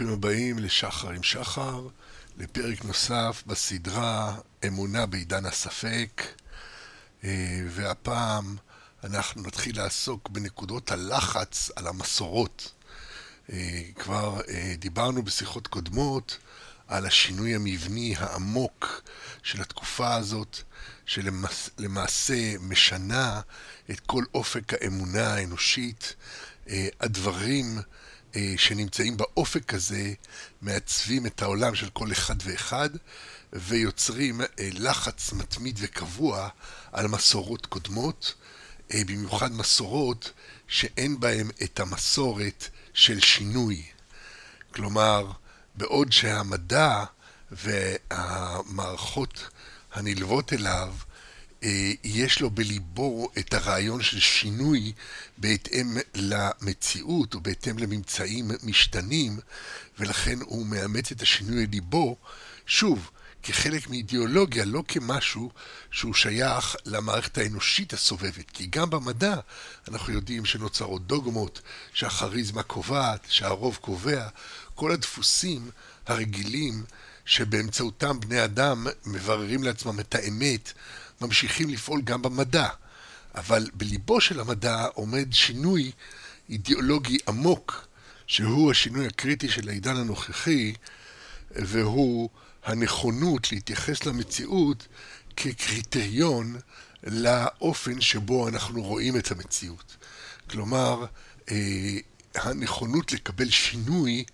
ברוכים הבאים לשחר עם שחר, לפרק נוסף בסדרה אמונה בעידן הספק, אה, והפעם אנחנו נתחיל לעסוק בנקודות הלחץ על המסורות. אה, כבר אה, דיברנו בשיחות קודמות על השינוי המבני העמוק של התקופה הזאת, שלמעשה משנה את כל אופק האמונה האנושית. הדברים שנמצאים באופק הזה מעצבים את העולם של כל אחד ואחד ויוצרים אה, לחץ מתמיד וקבוע על מסורות קודמות, אה, במיוחד מסורות שאין בהן את המסורת של שינוי. כלומר, בעוד שהמדע והמערכות הנלוות אליו אה, יש לו בליבו את הרעיון של שינוי בהתאם למציאות או בהתאם לממצאים משתנים, ולכן הוא מאמץ את השינוי לליבו, שוב, כחלק מאידיאולוגיה, לא כמשהו שהוא שייך למערכת האנושית הסובבת. כי גם במדע אנחנו יודעים שנוצרות דוגמות, שהכריזמה קובעת, שהרוב קובע, כל הדפוסים הרגילים שבאמצעותם בני אדם מבררים לעצמם את האמת, ממשיכים לפעול גם במדע. אבל בליבו של המדע עומד שינוי אידיאולוגי עמוק, שהוא השינוי הקריטי של העידן הנוכחי, והוא הנכונות להתייחס למציאות כקריטריון לאופן שבו אנחנו רואים את המציאות. כלומר, אה, הנכונות לקבל שינוי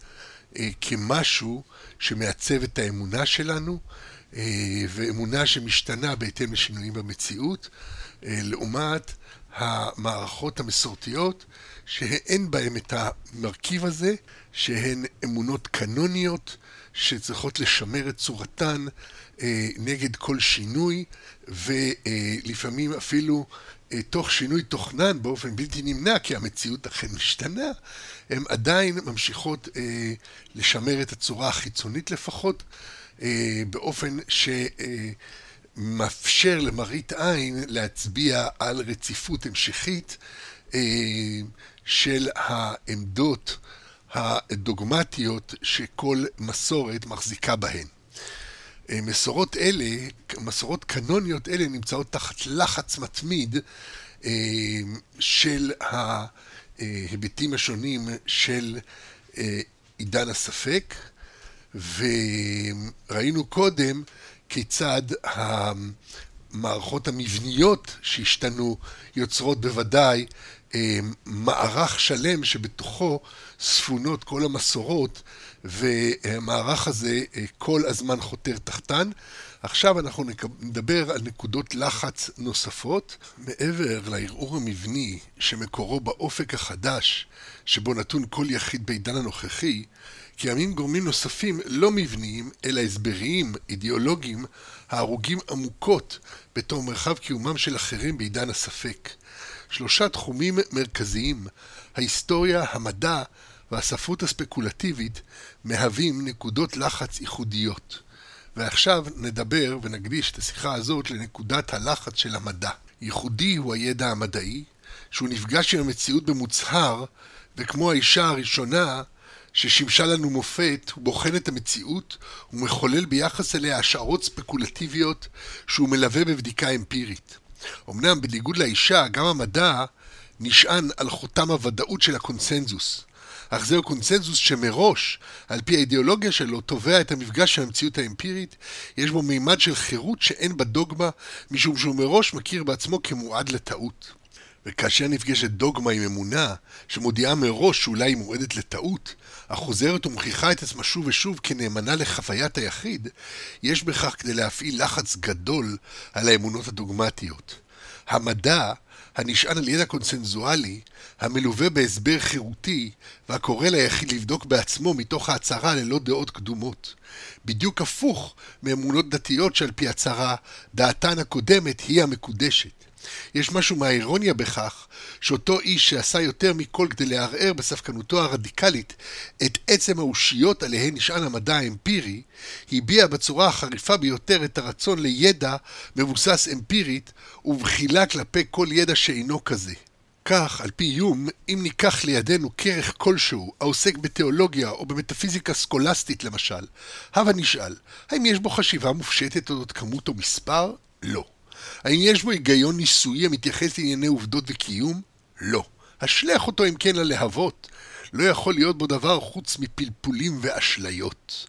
אה, כמשהו שמעצב את האמונה שלנו, ואמונה שמשתנה בהתאם לשינויים במציאות, אה, לעומת המערכות המסורתיות שאין בהן את המרכיב הזה, שהן אמונות קנוניות שצריכות לשמר את צורתן אה, נגד כל שינוי, ולפעמים אפילו תוך שינוי תוכנן באופן בלתי נמנע, כי המציאות אכן משתנה, הן עדיין ממשיכות לשמר את הצורה החיצונית לפחות, אה, באופן שמאפשר למראית עין להצביע על רציפות המשכית אה, של העמדות הדוגמטיות שכל מסורת מחזיקה בהן. אה, מסורות אלה, מסורות קנוניות אלה נמצאות תחת לחץ מתמיד של ההיבטים השונים של עידן הספק, וראינו קודם כיצד המערכות המבניות שהשתנו יוצרות בוודאי אה, מערך שלם שבתוכו ספונות כל המסורות והמערך הזה אה, כל הזמן חותר תחתן. עכשיו אנחנו נדבר על נקודות לחץ נוספות. מעבר לערעור המבני שמקורו באופק החדש שבו נתון כל יחיד בעידן הנוכחי, קיימים גורמים נוספים לא מבניים, אלא הסבריים, אידיאולוגיים, ההרוגים עמוקות בתור מרחב קיומם של אחרים בעידן הספק. שלושה תחומים מרכזיים, ההיסטוריה, המדע והספרות הספקולטיבית, מהווים נקודות לחץ ייחודיות. ועכשיו נדבר ונקדיש את השיחה הזאת לנקודת הלחץ של המדע. ייחודי הוא הידע המדעי, שהוא נפגש עם המציאות במוצהר, וכמו האישה הראשונה, ששימשה לנו מופת, הוא בוחן את המציאות ומחולל ביחס אליה השערות ספקולטיביות שהוא מלווה בבדיקה אמפירית. אמנם בניגוד לאישה, גם המדע נשען על חותם הוודאות של הקונסנזוס. אך זהו קונסנזוס שמראש, על פי האידיאולוגיה שלו, תובע את המפגש של המציאות האמפירית, יש בו מימד של חירות שאין בדוגמה, משום שהוא מראש מכיר בעצמו כמועד לטעות. וכאשר נפגשת דוגמה עם אמונה, שמודיעה מראש שאולי היא מועדת לטעות, אך חוזרת ומוכיחה את עצמה שוב ושוב כנאמנה לחוויית היחיד, יש בכך כדי להפעיל לחץ גדול על האמונות הדוגמטיות. המדע, הנשען על ידע קונסנזואלי, המלווה בהסבר חירותי, והקורא ליחיד לבדוק בעצמו מתוך ההצהרה ללא דעות קדומות. בדיוק הפוך מאמונות דתיות שעל פי הצהרה, דעתן הקודמת היא המקודשת. יש משהו מהאירוניה בכך שאותו איש שעשה יותר מכל כדי לערער בספקנותו הרדיקלית את עצם האושיות עליהן נשען המדע האמפירי, הביע בצורה החריפה ביותר את הרצון לידע מבוסס אמפירית ובחילה כלפי כל ידע שאינו כזה. כך, על פי יום, אם ניקח לידינו כרך כלשהו העוסק בתיאולוגיה או במטאפיזיקה סקולסטית למשל, הבה נשאל, האם יש בו חשיבה מופשטת אודות כמות או מספר? לא. האם יש בו היגיון ניסויי המתייחס לענייני עובדות וקיום? לא. השלך אותו אם כן ללהבות. לא יכול להיות בו דבר חוץ מפלפולים ואשליות.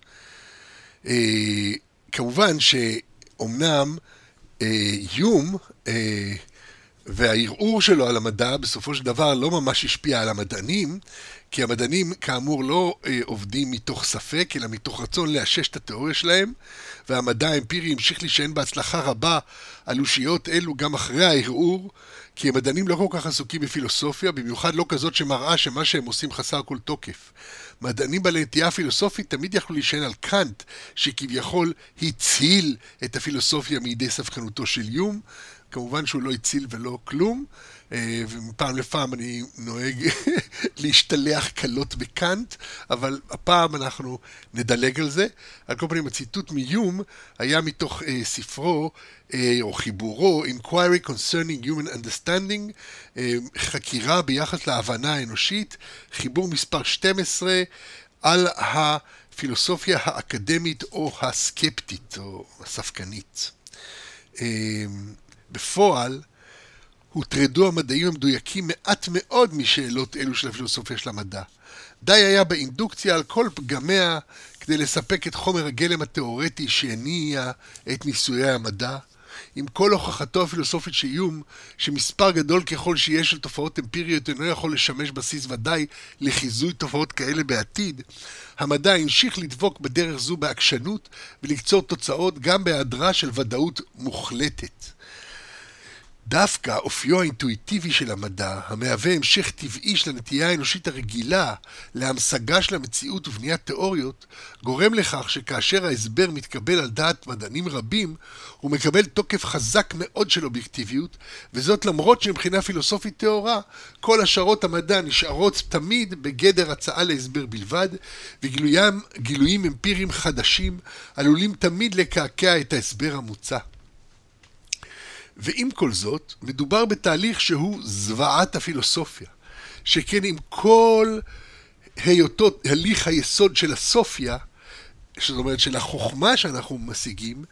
אה, כמובן שאומנם אה, יום אה, והערעור שלו על המדע בסופו של דבר לא ממש השפיע על המדענים, כי המדענים כאמור לא אה, עובדים מתוך ספק, אלא מתוך רצון לאשש את התיאוריה שלהם, והמדע האמפירי המשיך להישען בהצלחה רבה על אושיות אלו גם אחרי הערעור, כי המדענים לא כל כך עסוקים בפילוסופיה, במיוחד לא כזאת שמראה שמה שהם עושים חסר כל תוקף. מדענים בעלי נטייה פילוסופית תמיד יכלו להישען על קאנט, שכביכול הציל את הפילוסופיה מידי ספקנותו של יום, כמובן שהוא לא הציל ולא כלום, ומפעם לפעם אני נוהג להשתלח קלות בקאנט, אבל הפעם אנחנו נדלג על זה. על כל פנים, הציטוט מיום היה מתוך uh, ספרו, uh, או חיבורו, Inquiry Concerning Human Understanding, uh, חקירה ביחס להבנה האנושית, חיבור מספר 12 על הפילוסופיה האקדמית או הסקפטית, או הספקנית. Uh, בפועל, הוטרדו המדעים המדויקים מעט מאוד משאלות אלו של הפילוסופיה של המדע. די היה באינדוקציה על כל פגמיה כדי לספק את חומר הגלם התאורטי שהניע את ניסויי המדע. עם כל הוכחתו הפילוסופית של איום, שמספר גדול ככל שיש של תופעות אמפיריות אינו יכול לשמש בסיס ודאי לחיזוי תופעות כאלה בעתיד, המדע המשיך לדבוק בדרך זו בעקשנות ולקצור תוצאות גם בהיעדרה של ודאות מוחלטת. דווקא אופיו האינטואיטיבי של המדע, המהווה המשך טבעי של הנטייה האנושית הרגילה להמשגה של המציאות ובניית תיאוריות, גורם לכך שכאשר ההסבר מתקבל על דעת מדענים רבים, הוא מקבל תוקף חזק מאוד של אובייקטיביות, וזאת למרות שמבחינה פילוסופית טהורה, כל השערות המדע נשארות תמיד בגדר הצעה להסבר בלבד, וגילויים אמפיריים חדשים עלולים תמיד לקעקע את ההסבר המוצע. ועם כל זאת, מדובר בתהליך שהוא זוועת הפילוסופיה. שכן עם כל היותו הליך היסוד של הסופיה, זאת אומרת של החוכמה שאנחנו משיגים,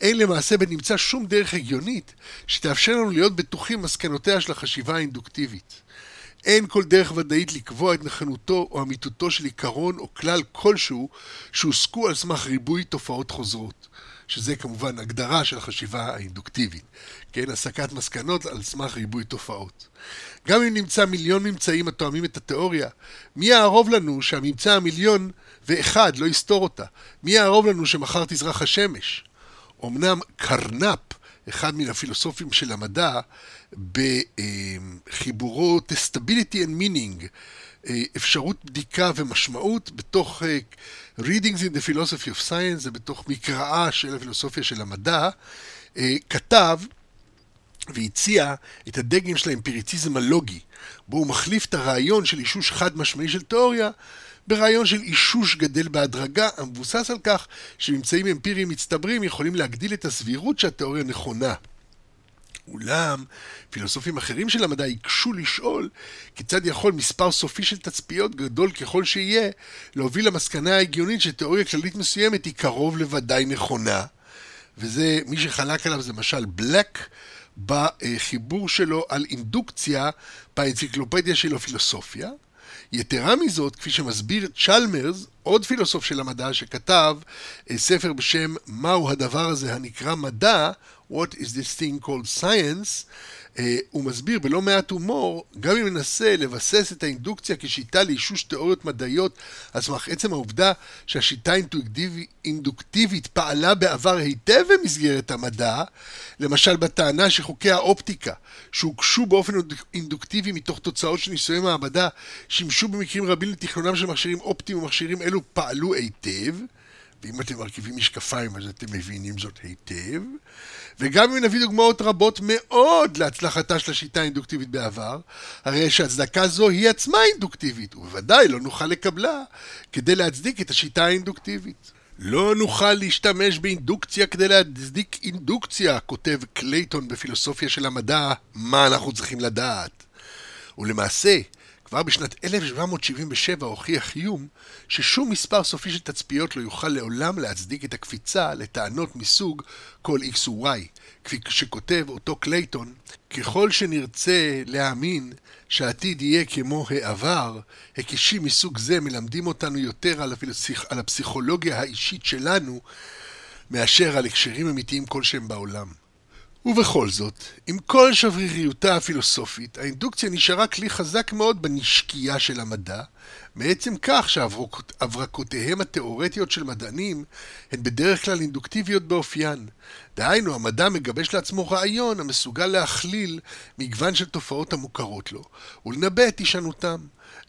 אין למעשה בנמצא שום דרך הגיונית שתאפשר לנו להיות בטוחים מסקנותיה של החשיבה האינדוקטיבית. אין כל דרך ודאית לקבוע את נכונותו או אמיתותו של עיקרון או כלל כלשהו שהוסקו על סמך ריבוי תופעות חוזרות. שזה כמובן הגדרה של החשיבה האינדוקטיבית, כן, הסקת מסקנות על סמך ריבוי תופעות. גם אם נמצא מיליון ממצאים התואמים את התיאוריה, מי יערוב לנו שהממצא המיליון ואחד לא יסתור אותה? מי יערוב לנו שמחר תזרח השמש? אמנם קרנפ, אחד מן הפילוסופים של המדע, בחיבורו Testability and Meaning, אפשרות בדיקה ומשמעות בתוך Readings in the Philosophy of Science, זה בתוך מקראה של הפילוסופיה של המדע, כתב והציע את הדגם של האמפיריציזם הלוגי, בו הוא מחליף את הרעיון של אישוש חד משמעי של תיאוריה ברעיון של אישוש גדל בהדרגה המבוסס על כך שממצאים אמפיריים מצטברים יכולים להגדיל את הסבירות שהתיאוריה נכונה. אולם, פילוסופים אחרים של המדע יקשו לשאול כיצד יכול מספר סופי של תצפיות גדול ככל שיהיה להוביל למסקנה ההגיונית שתיאוריה כללית מסוימת היא קרוב לוודאי נכונה. וזה, מי שחלק עליו זה למשל בלק בחיבור שלו על אינדוקציה באנציקלופדיה של הפילוסופיה. יתרה מזאת, כפי שמסביר צ'למרס, עוד פילוסוף של המדע שכתב אה, ספר בשם מהו הדבר הזה הנקרא מדע, What is this thing called science, אה, הוא מסביר בלא מעט הומור, גם אם ננסה לבסס את האינדוקציה כשיטה לאישוש תיאוריות מדעיות על סמך עצם העובדה שהשיטה האינדוקטיבית פעלה בעבר היטב במסגרת המדע, למשל בטענה שחוקי האופטיקה, שהוגשו באופן אינדוקטיבי מתוך תוצאות של ניסויי מעבדה, שימשו במקרים רבים לתכנונם של מכשירים אופטיים ומכשירים אלו פעלו היטב, ואם אתם מרכיבים משקפיים אז אתם מבינים זאת היטב, וגם אם נביא דוגמאות רבות מאוד להצלחתה של השיטה האינדוקטיבית בעבר, הרי שהצדקה זו היא עצמה אינדוקטיבית, ובוודאי לא נוכל לקבלה כדי להצדיק את השיטה האינדוקטיבית. לא נוכל להשתמש באינדוקציה כדי להצדיק אינדוקציה, כותב קלייטון בפילוסופיה של המדע, מה אנחנו צריכים לדעת. ולמעשה, כבר בשנת 1777 הוכיח היום ששום מספר סופי של תצפיות לא יוכל לעולם להצדיק את הקפיצה לטענות מסוג כל x ו-y, כפי שכותב אותו קלייטון, ככל שנרצה להאמין שהעתיד יהיה כמו העבר, היקשים מסוג זה מלמדים אותנו יותר על, הפסיכ... על הפסיכולוגיה האישית שלנו מאשר על הקשרים אמיתיים כלשהם בעולם. ובכל זאת, עם כל שבריריותה הפילוסופית, האינדוקציה נשארה כלי חזק מאוד בנשקייה של המדע, מעצם כך שהברקותיהם התאורטיות של מדענים הן בדרך כלל אינדוקטיביות באופיין. דהיינו, המדע מגבש לעצמו רעיון המסוגל להכליל מגוון של תופעות המוכרות לו, ולנבא את הישנותם.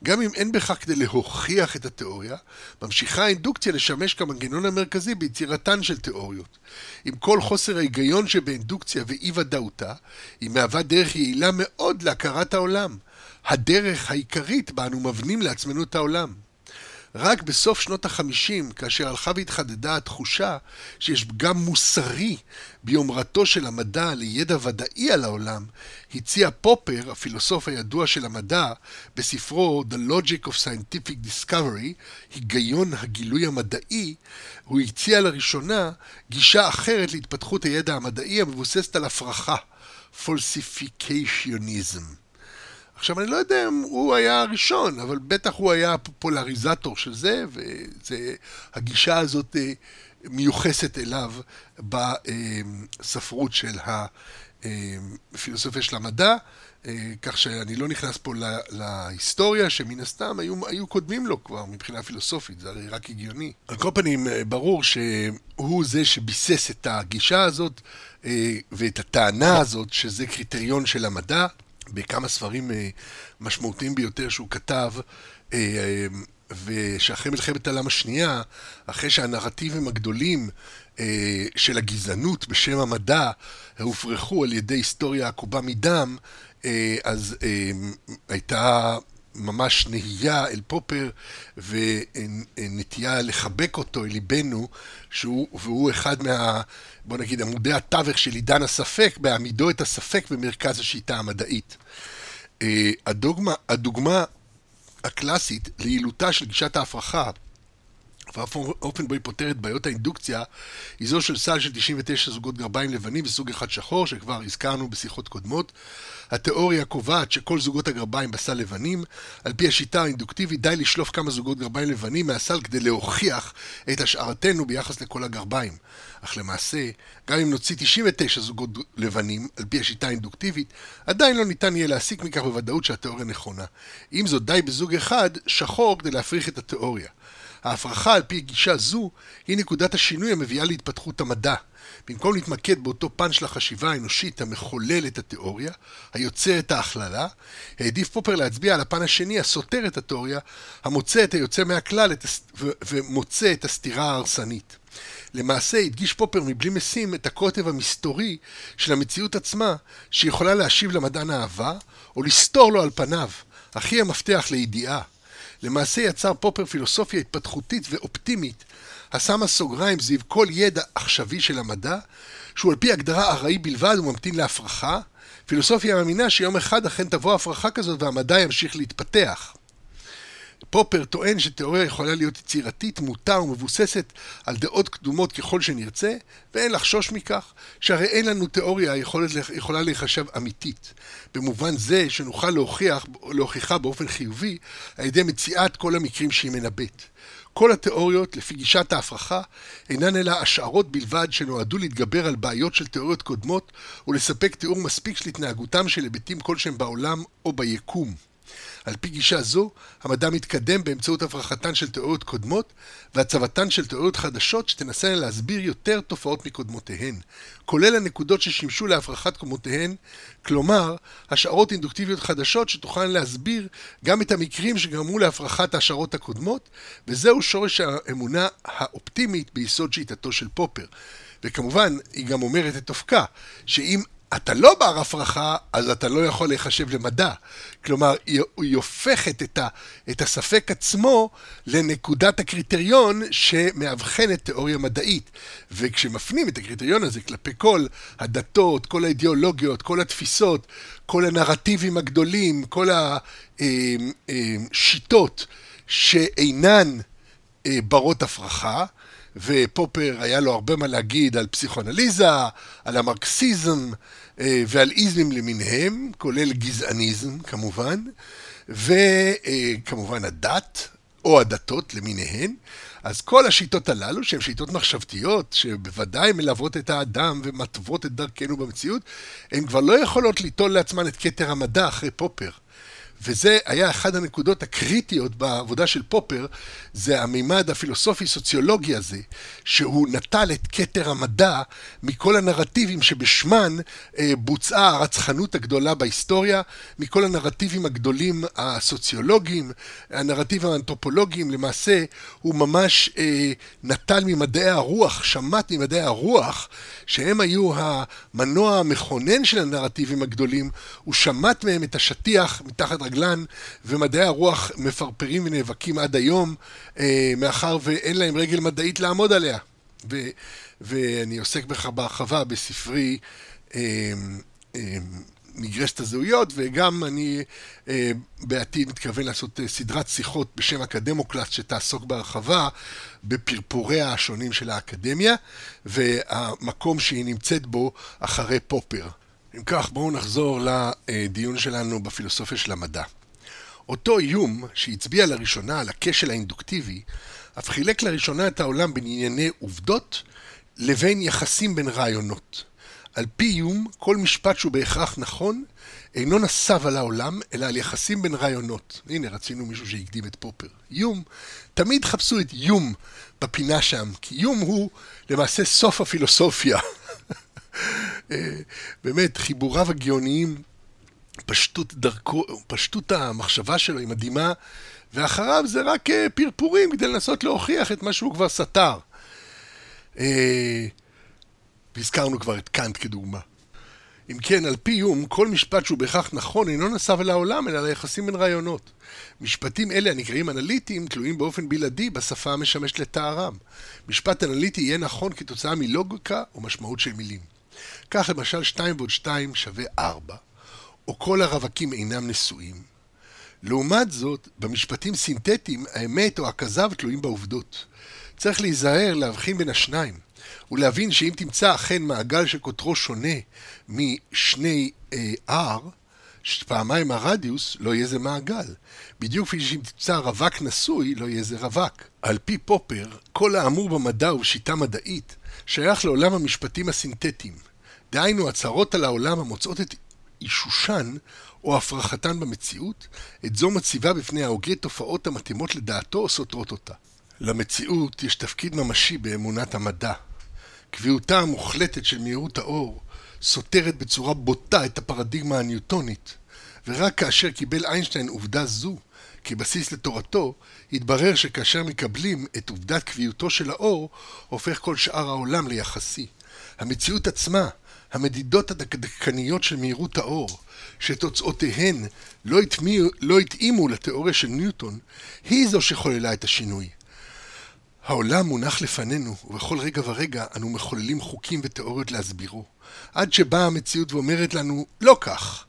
גם אם אין בכך כדי להוכיח את התיאוריה, ממשיכה האינדוקציה לשמש כמנגנון המרכזי ביצירתן של תיאוריות. עם כל חוסר ההיגיון שבאינדוקציה ואי ודאותה, היא מהווה דרך יעילה מאוד להכרת העולם. הדרך העיקרית בה אנו מבנים לעצמנו את העולם. רק בסוף שנות החמישים, כאשר הלכה והתחדדה התחושה שיש פגם מוסרי ביומרתו של המדע לידע ודאי על העולם, הציע פופר, הפילוסוף הידוע של המדע, בספרו The Logic of Scientific Discovery, היגיון הגילוי המדעי, הוא הציע לראשונה גישה אחרת להתפתחות הידע המדעי המבוססת על הפרכה, falsificationism. עכשיו, אני לא יודע אם הוא היה הראשון, אבל בטח הוא היה הפופולריזטור של זה, והגישה הזאת אה, מיוחסת אליו בספרות של הפילוסופיה של המדע, אה, כך שאני לא נכנס פה להיסטוריה, שמן הסתם היו, היו קודמים לו כבר מבחינה פילוסופית, זה הרי רק הגיוני. על כל פנים, אה, ברור שהוא זה שביסס את הגישה הזאת ואת הטענה הזאת, שזה קריטריון של המדע. בכמה ספרים אה, משמעותיים ביותר שהוא כתב, אה, אה, ושאחרי מלחמת העולם השנייה, אחרי שהנרטיבים הגדולים של הגזענות בשם המדע הופרכו על ידי היסטוריה עקובה מדם, אז הייתה ממש נהייה אל פופר ונטייה לחבק אותו אל ליבנו, והוא אחד מה, בוא נגיד, עמודי התווך של עידן הספק, בעמידו את הספק במרכז השיטה המדעית. אה, הדוגמה, הדוגמה הקלאסית ליעילותה של גישת ההפרחה והאופן בו היא פותרת בעיות האינדוקציה היא זו של סל של 99 זוגות גרביים לבנים וסוג אחד שחור, שכבר הזכרנו בשיחות קודמות. התיאוריה קובעת שכל זוגות הגרביים בסל לבנים. על פי השיטה האינדוקטיבית די לשלוף כמה זוגות גרביים לבנים מהסל כדי להוכיח את השערתנו ביחס לכל הגרביים. אך למעשה, גם אם נוציא 99 זוגות לבנים, על פי השיטה האינדוקטיבית, עדיין לא ניתן יהיה להסיק מכך בוודאות שהתיאוריה נכונה. עם זאת, די בזוג אחד, שחור, כדי להפריך את התיאוריה. ההפרחה על פי גישה זו היא נקודת השינוי המביאה להתפתחות המדע. במקום להתמקד באותו פן של החשיבה האנושית המחולל את התיאוריה, היוצר את ההכללה, העדיף פופר להצביע על הפן השני הסותר את התיאוריה, המוצא את היוצא מהכלל את הס... ו... ומוצא את הסתירה ההרסנית. למעשה הדגיש פופר מבלי משים את הקוטב המסתורי של המציאות עצמה, שיכולה להשיב למדען אהבה, או לסתור לו על פניו, אך היא המפתח לידיעה. למעשה יצר פופר פילוסופיה התפתחותית ואופטימית, השמה סוגריים סביב כל ידע עכשווי של המדע, שהוא על פי הגדרה ארעי בלבד וממתין להפרחה, פילוסופיה מאמינה שיום אחד אכן תבוא הפרחה כזאת והמדע ימשיך להתפתח. פופר טוען שתיאוריה יכולה להיות יצירתית, מוטה ומבוססת על דעות קדומות ככל שנרצה, ואין לחשוש מכך, שהרי אין לנו תיאוריה יכולת, יכולה להיחשב אמיתית. במובן זה שנוכל להוכיח, להוכיחה באופן חיובי על ידי מציאת כל המקרים שהיא מנבאת. כל התיאוריות, לפי גישת ההפרחה, אינן אלא השערות בלבד שנועדו להתגבר על בעיות של תיאוריות קודמות ולספק תיאור מספיק של התנהגותם של היבטים כלשהם בעולם או ביקום. על פי גישה זו, המדע מתקדם באמצעות הברחתן של תיאוריות קודמות והצבתן של תיאוריות חדשות שתנסה להסביר יותר תופעות מקודמותיהן, כולל הנקודות ששימשו להפרחת קודמותיהן, כלומר, השערות אינדוקטיביות חדשות שתוכלן להסביר גם את המקרים שגרמו להפרחת ההשערות הקודמות, וזהו שורש האמונה האופטימית ביסוד שיטתו של פופר. וכמובן, היא גם אומרת את אופקה, שאם אתה לא בר הפרחה, אז אתה לא יכול להיחשב למדע. כלומר, היא, היא הופכת את, ה, את הספק עצמו לנקודת הקריטריון שמאבחנת תיאוריה מדעית. וכשמפנים את הקריטריון הזה כלפי כל הדתות, כל האידיאולוגיות, כל התפיסות, כל הנרטיבים הגדולים, כל השיטות שאינן אה, ברות הפרחה, ופופר היה לו הרבה מה להגיד על פסיכואנליזה, על המרקסיזם אה, ועל איזמים למיניהם, כולל גזעניזם כמובן, וכמובן הדת, או הדתות למיניהן. אז כל השיטות הללו, שהן שיטות מחשבתיות, שבוודאי מלוות את האדם ומתוות את דרכנו במציאות, הן כבר לא יכולות ליטול לעצמן את כתר המדע אחרי פופר. וזה היה אחת הנקודות הקריטיות בעבודה של פופר, זה המימד הפילוסופי-סוציולוגי הזה, שהוא נטל את כתר המדע מכל הנרטיבים שבשמן אה, בוצעה הרצחנות הגדולה בהיסטוריה, מכל הנרטיבים הגדולים הסוציולוגיים, הנרטיבים האנתרופולוגיים, למעשה הוא ממש אה, נטל ממדעי הרוח, שמט ממדעי הרוח, שהם היו המנוע המכונן של הנרטיבים הגדולים, הוא שמט מהם את השטיח מתחת רגלן, ומדעי הרוח מפרפרים ונאבקים עד היום, אה, מאחר ואין להם רגל מדעית לעמוד עליה. ו, ואני עוסק בכך בהרחבה בספרי אה, אה, מגרשת הזהויות, וגם אני אה, בעתיד מתכוון לעשות אה, סדרת שיחות בשם אקדמוקלאס שתעסוק בהרחבה בפרפוריה השונים של האקדמיה, והמקום שהיא נמצאת בו אחרי פופר. אם כך, בואו נחזור לדיון שלנו בפילוסופיה של המדע. אותו איום שהצביע לראשונה על הכשל האינדוקטיבי, אף חילק לראשונה את העולם בין ענייני עובדות לבין יחסים בין רעיונות. על פי איום, כל משפט שהוא בהכרח נכון, אינו נסב על העולם, אלא על יחסים בין רעיונות. הנה, רצינו מישהו שהקדים את פופר. איום, תמיד חפשו את איום בפינה שם, כי איום הוא למעשה סוף הפילוסופיה. אה, באמת, חיבוריו הגאוניים, פשטות דרכו, פשטות המחשבה שלו היא מדהימה, ואחריו זה רק אה, פרפורים כדי לנסות להוכיח את מה שהוא כבר סתר. אה, והזכרנו כבר את קאנט כדוגמה. אם כן, על פי יום, כל משפט שהוא בהכרח נכון אינו נסב אל העולם, אלא ליחסים בין רעיונות. משפטים אלה, הנקראים אנליטיים, תלויים באופן בלעדי בשפה המשמשת לתארם. משפט אנליטי יהיה נכון כתוצאה מלוגיקה או משמעות של מילים. כך למשל 2 ועוד 2 שווה 4, או כל הרווקים אינם נשואים. לעומת זאת, במשפטים סינתטיים, האמת או הכזב תלויים בעובדות. צריך להיזהר להבחין בין השניים. ולהבין שאם תמצא אכן מעגל שקוטרו שונה משני אה, R, פעמיים הרדיוס, לא יהיה זה מעגל. בדיוק כפי שאם תמצא רווק נשוי, לא יהיה זה רווק. על פי פופר, כל האמור במדע ובשיטה מדעית שייך לעולם המשפטים הסינתטיים. דהיינו, הצהרות על העולם המוצאות את אישושן או הפרחתן במציאות, את זו מציבה בפני ההוגה תופעות המתאימות לדעתו או סותרות אותה. למציאות יש תפקיד ממשי באמונת המדע, קביעותה המוחלטת של מהירות האור סותרת בצורה בוטה את הפרדיגמה הניוטונית, ורק כאשר קיבל איינשטיין עובדה זו כבסיס לתורתו, התברר שכאשר מקבלים את עובדת קביעותו של האור, הופך כל שאר העולם ליחסי. המציאות עצמה, המדידות הדקדקניות של מהירות האור, שתוצאותיהן לא, התמיעו, לא התאימו לתיאוריה של ניוטון, היא זו שחוללה את השינוי. העולם מונח לפנינו, ובכל רגע ורגע אנו מחוללים חוקים ותיאוריות להסבירו. עד שבאה המציאות ואומרת לנו, לא כך.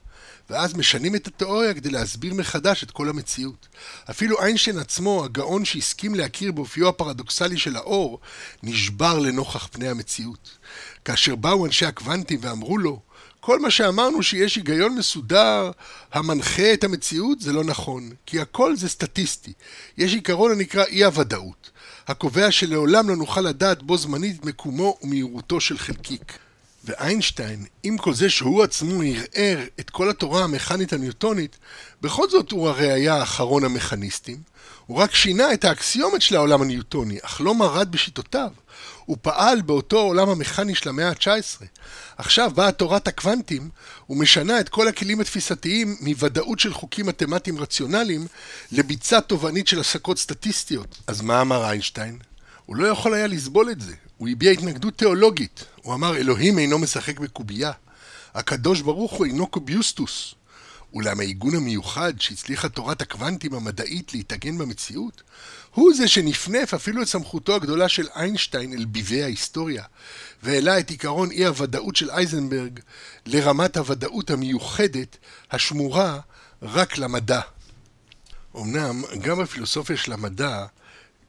ואז משנים את התיאוריה כדי להסביר מחדש את כל המציאות. אפילו איינשטיין עצמו, הגאון שהסכים להכיר באופיו הפרדוקסלי של האור, נשבר לנוכח פני המציאות. כאשר באו אנשי הקוונטים ואמרו לו, כל מה שאמרנו שיש היגיון מסודר המנחה את המציאות זה לא נכון, כי הכל זה סטטיסטי. יש עיקרון הנקרא אי הוודאות. הקובע שלעולם לא נוכל לדעת בו זמנית מקומו ומהירותו של חלקיק. ואיינשטיין, עם כל זה שהוא עצמו ערער את כל התורה המכנית הניוטונית, בכל זאת הוא הרי היה אחרון המכניסטים. הוא רק שינה את האקסיומת של העולם הניוטוני, אך לא מרד בשיטותיו. הוא פעל באותו עולם המכני של המאה ה-19. עכשיו באה תורת הקוונטים ומשנה את כל הכלים התפיסתיים מוודאות של חוקים מתמטיים רציונליים לביצה תובענית של הסקות סטטיסטיות. אז מה אמר איינשטיין? הוא לא יכול היה לסבול את זה. הוא הביע התנגדות תיאולוגית. הוא אמר, אלוהים אינו משחק בקובייה. הקדוש ברוך הוא אינו קוביוסטוס. אולם העיגון המיוחד שהצליחה תורת הקוונטים המדעית להתאגן במציאות, הוא זה שנפנף אפילו את סמכותו הגדולה של איינשטיין אל ביבי ההיסטוריה, והעלה את עיקרון אי הוודאות של אייזנברג לרמת הוודאות המיוחדת השמורה רק למדע. אמנם גם בפילוסופיה של המדע,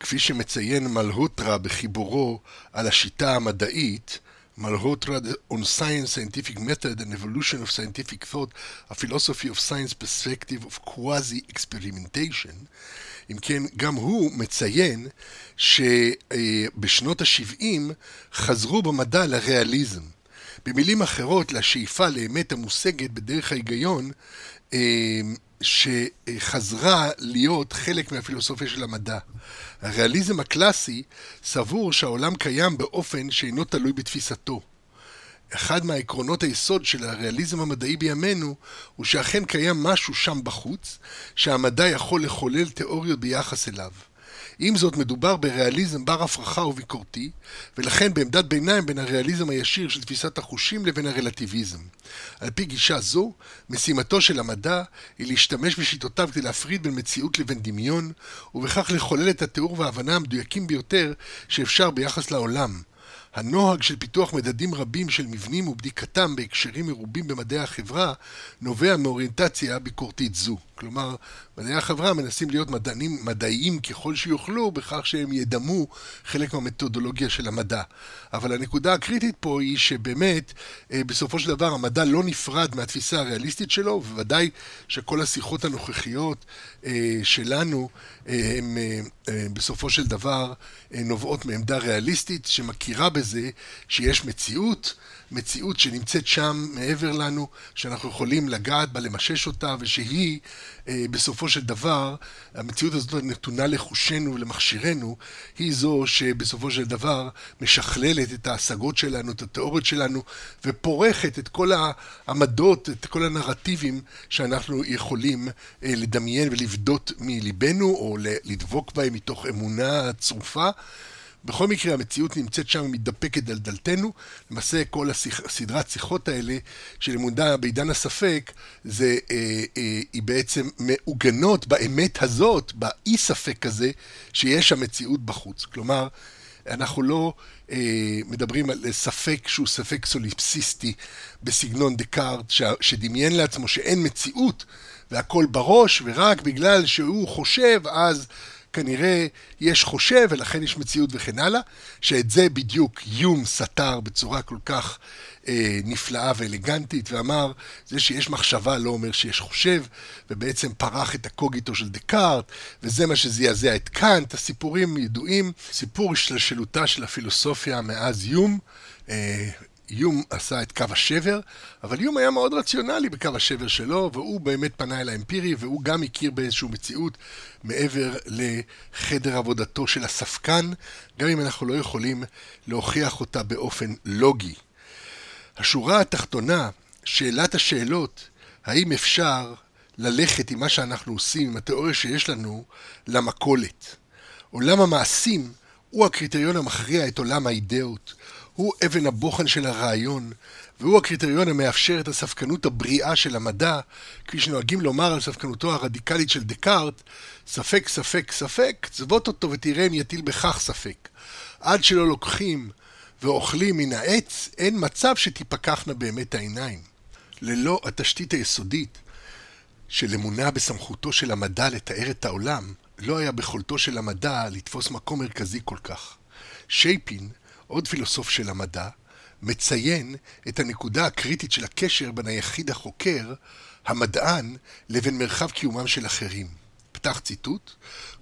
כפי שמציין מלהוטרה בחיבורו על השיטה המדעית, מלהוטרה on Science, Scientific Method and Evolution of Scientific Thought, a Philosophy of Science Perspective of Quasi-Experimentation, אם כן, גם הוא מציין שבשנות ה-70 חזרו במדע לריאליזם. במילים אחרות, לשאיפה לאמת המושגת בדרך ההיגיון, אה, שחזרה להיות חלק מהפילוסופיה של המדע. הריאליזם הקלאסי סבור שהעולם קיים באופן שאינו תלוי בתפיסתו. אחד מהעקרונות היסוד של הריאליזם המדעי בימינו הוא שאכן קיים משהו שם בחוץ, שהמדע יכול לחולל תיאוריות ביחס אליו. עם זאת, מדובר בריאליזם בר הפרחה וביקורתי, ולכן בעמדת ביניים בין הריאליזם הישיר של תפיסת החושים לבין הרלטיביזם. על פי גישה זו, משימתו של המדע היא להשתמש בשיטותיו כדי להפריד בין מציאות לבין דמיון, ובכך לחולל את התיאור וההבנה המדויקים ביותר שאפשר ביחס לעולם, הנוהג של פיתוח מדדים רבים של מבנים ובדיקתם בהקשרים מרובים במדעי החברה נובע מאוריינטציה ביקורתית זו. כלומר, מדעי החברה מנסים להיות מדענים, מדעיים ככל שיוכלו בכך שהם ידמו חלק מהמתודולוגיה של המדע. אבל הנקודה הקריטית פה היא שבאמת, אה, בסופו של דבר המדע לא נפרד מהתפיסה הריאליסטית שלו, ובוודאי שכל השיחות הנוכחיות אה, שלנו אה, הן בסופו של דבר נובעות מעמדה ריאליסטית שמכירה בזה שיש מציאות מציאות שנמצאת שם מעבר לנו, שאנחנו יכולים לגעת בה, למשש אותה, ושהיא אה, בסופו של דבר, המציאות הזאת נתונה לחושנו ולמכשירנו, היא זו שבסופו של דבר משכללת את ההשגות שלנו, את התיאוריות שלנו, ופורכת את כל העמדות, את כל הנרטיבים שאנחנו יכולים אה, לדמיין ולבדות מליבנו, או לדבוק בהם מתוך אמונה צרופה. בכל מקרה, המציאות נמצאת שם ומתדפקת על דלתנו. למעשה, כל השיח, הסדרת שיחות האלה של אמונה בעידן הספק, זה, אה, אה, היא בעצם מעוגנות באמת הזאת, באי ספק הזה, שיש שם מציאות בחוץ. כלומר, אנחנו לא אה, מדברים על ספק שהוא ספק סוליפסיסטי בסגנון דקארט, ש, שדמיין לעצמו שאין מציאות והכל בראש, ורק בגלל שהוא חושב, אז... כנראה יש חושב ולכן יש מציאות וכן הלאה, שאת זה בדיוק יום סתר בצורה כל כך אה, נפלאה ואלגנטית, ואמר, זה שיש מחשבה לא אומר שיש חושב, ובעצם פרח את הקוגיטו של דקארט, וזה מה שזעזע את קאנט, הסיפורים ידועים, סיפור השתלשלותה של הפילוסופיה מאז יום. אה, יום עשה את קו השבר, אבל יום היה מאוד רציונלי בקו השבר שלו, והוא באמת פנה אל האמפירי, והוא גם הכיר באיזושהי מציאות מעבר לחדר עבודתו של הספקן, גם אם אנחנו לא יכולים להוכיח אותה באופן לוגי. השורה התחתונה, שאלת השאלות, האם אפשר ללכת עם מה שאנחנו עושים, עם התיאוריה שיש לנו, למכולת. עולם המעשים הוא הקריטריון המכריע את עולם האידאות. הוא אבן הבוחן של הרעיון, והוא הקריטריון המאפשר את הספקנות הבריאה של המדע, כפי שנוהגים לומר על ספקנותו הרדיקלית של דקארט, ספק, ספק, ספק, צבות אותו ותראה אם יטיל בכך ספק. עד שלא לוקחים ואוכלים מן העץ, אין מצב שתיפקחנה באמת העיניים. ללא התשתית היסודית של אמונה בסמכותו של המדע לתאר את העולם, לא היה ביכולתו של המדע לתפוס מקום מרכזי כל כך. שייפין עוד פילוסוף של המדע, מציין את הנקודה הקריטית של הקשר בין היחיד החוקר, המדען, לבין מרחב קיומם של אחרים. פתח ציטוט: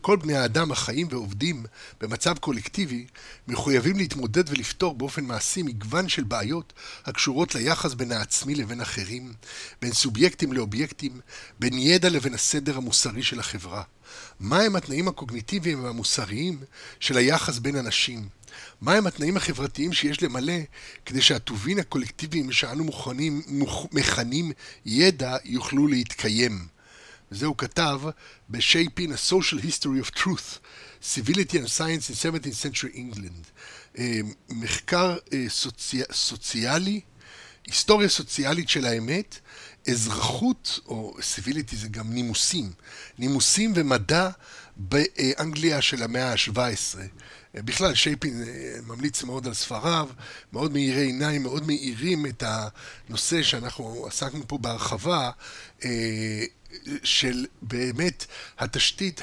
כל בני האדם החיים ועובדים במצב קולקטיבי מחויבים להתמודד ולפתור באופן מעשי מגוון של בעיות הקשורות ליחס בין העצמי לבין אחרים, בין סובייקטים לאובייקטים, בין ידע לבין הסדר המוסרי של החברה. מהם התנאים הקוגניטיביים והמוסריים של היחס בין אנשים? מהם התנאים החברתיים שיש למלא כדי שהטובין הקולקטיביים שאנו מוכנים, מכנים ידע יוכלו להתקיים. וזה הוא כתב ב-Shaping a Social History of Truth, Civility and Science in 17th Century England. אה, מחקר אה, סוצי... סוציאלי היסטוריה סוציאלית של האמת, אזרחות, או סיביליטי זה גם נימוסים, נימוסים ומדע באנגליה של המאה ה-17. בכלל, שייפין אה, ממליץ מאוד על ספריו, מאוד מאירי עיניים, מאוד מאירים את הנושא שאנחנו עסקנו פה בהרחבה, אה, של באמת התשתית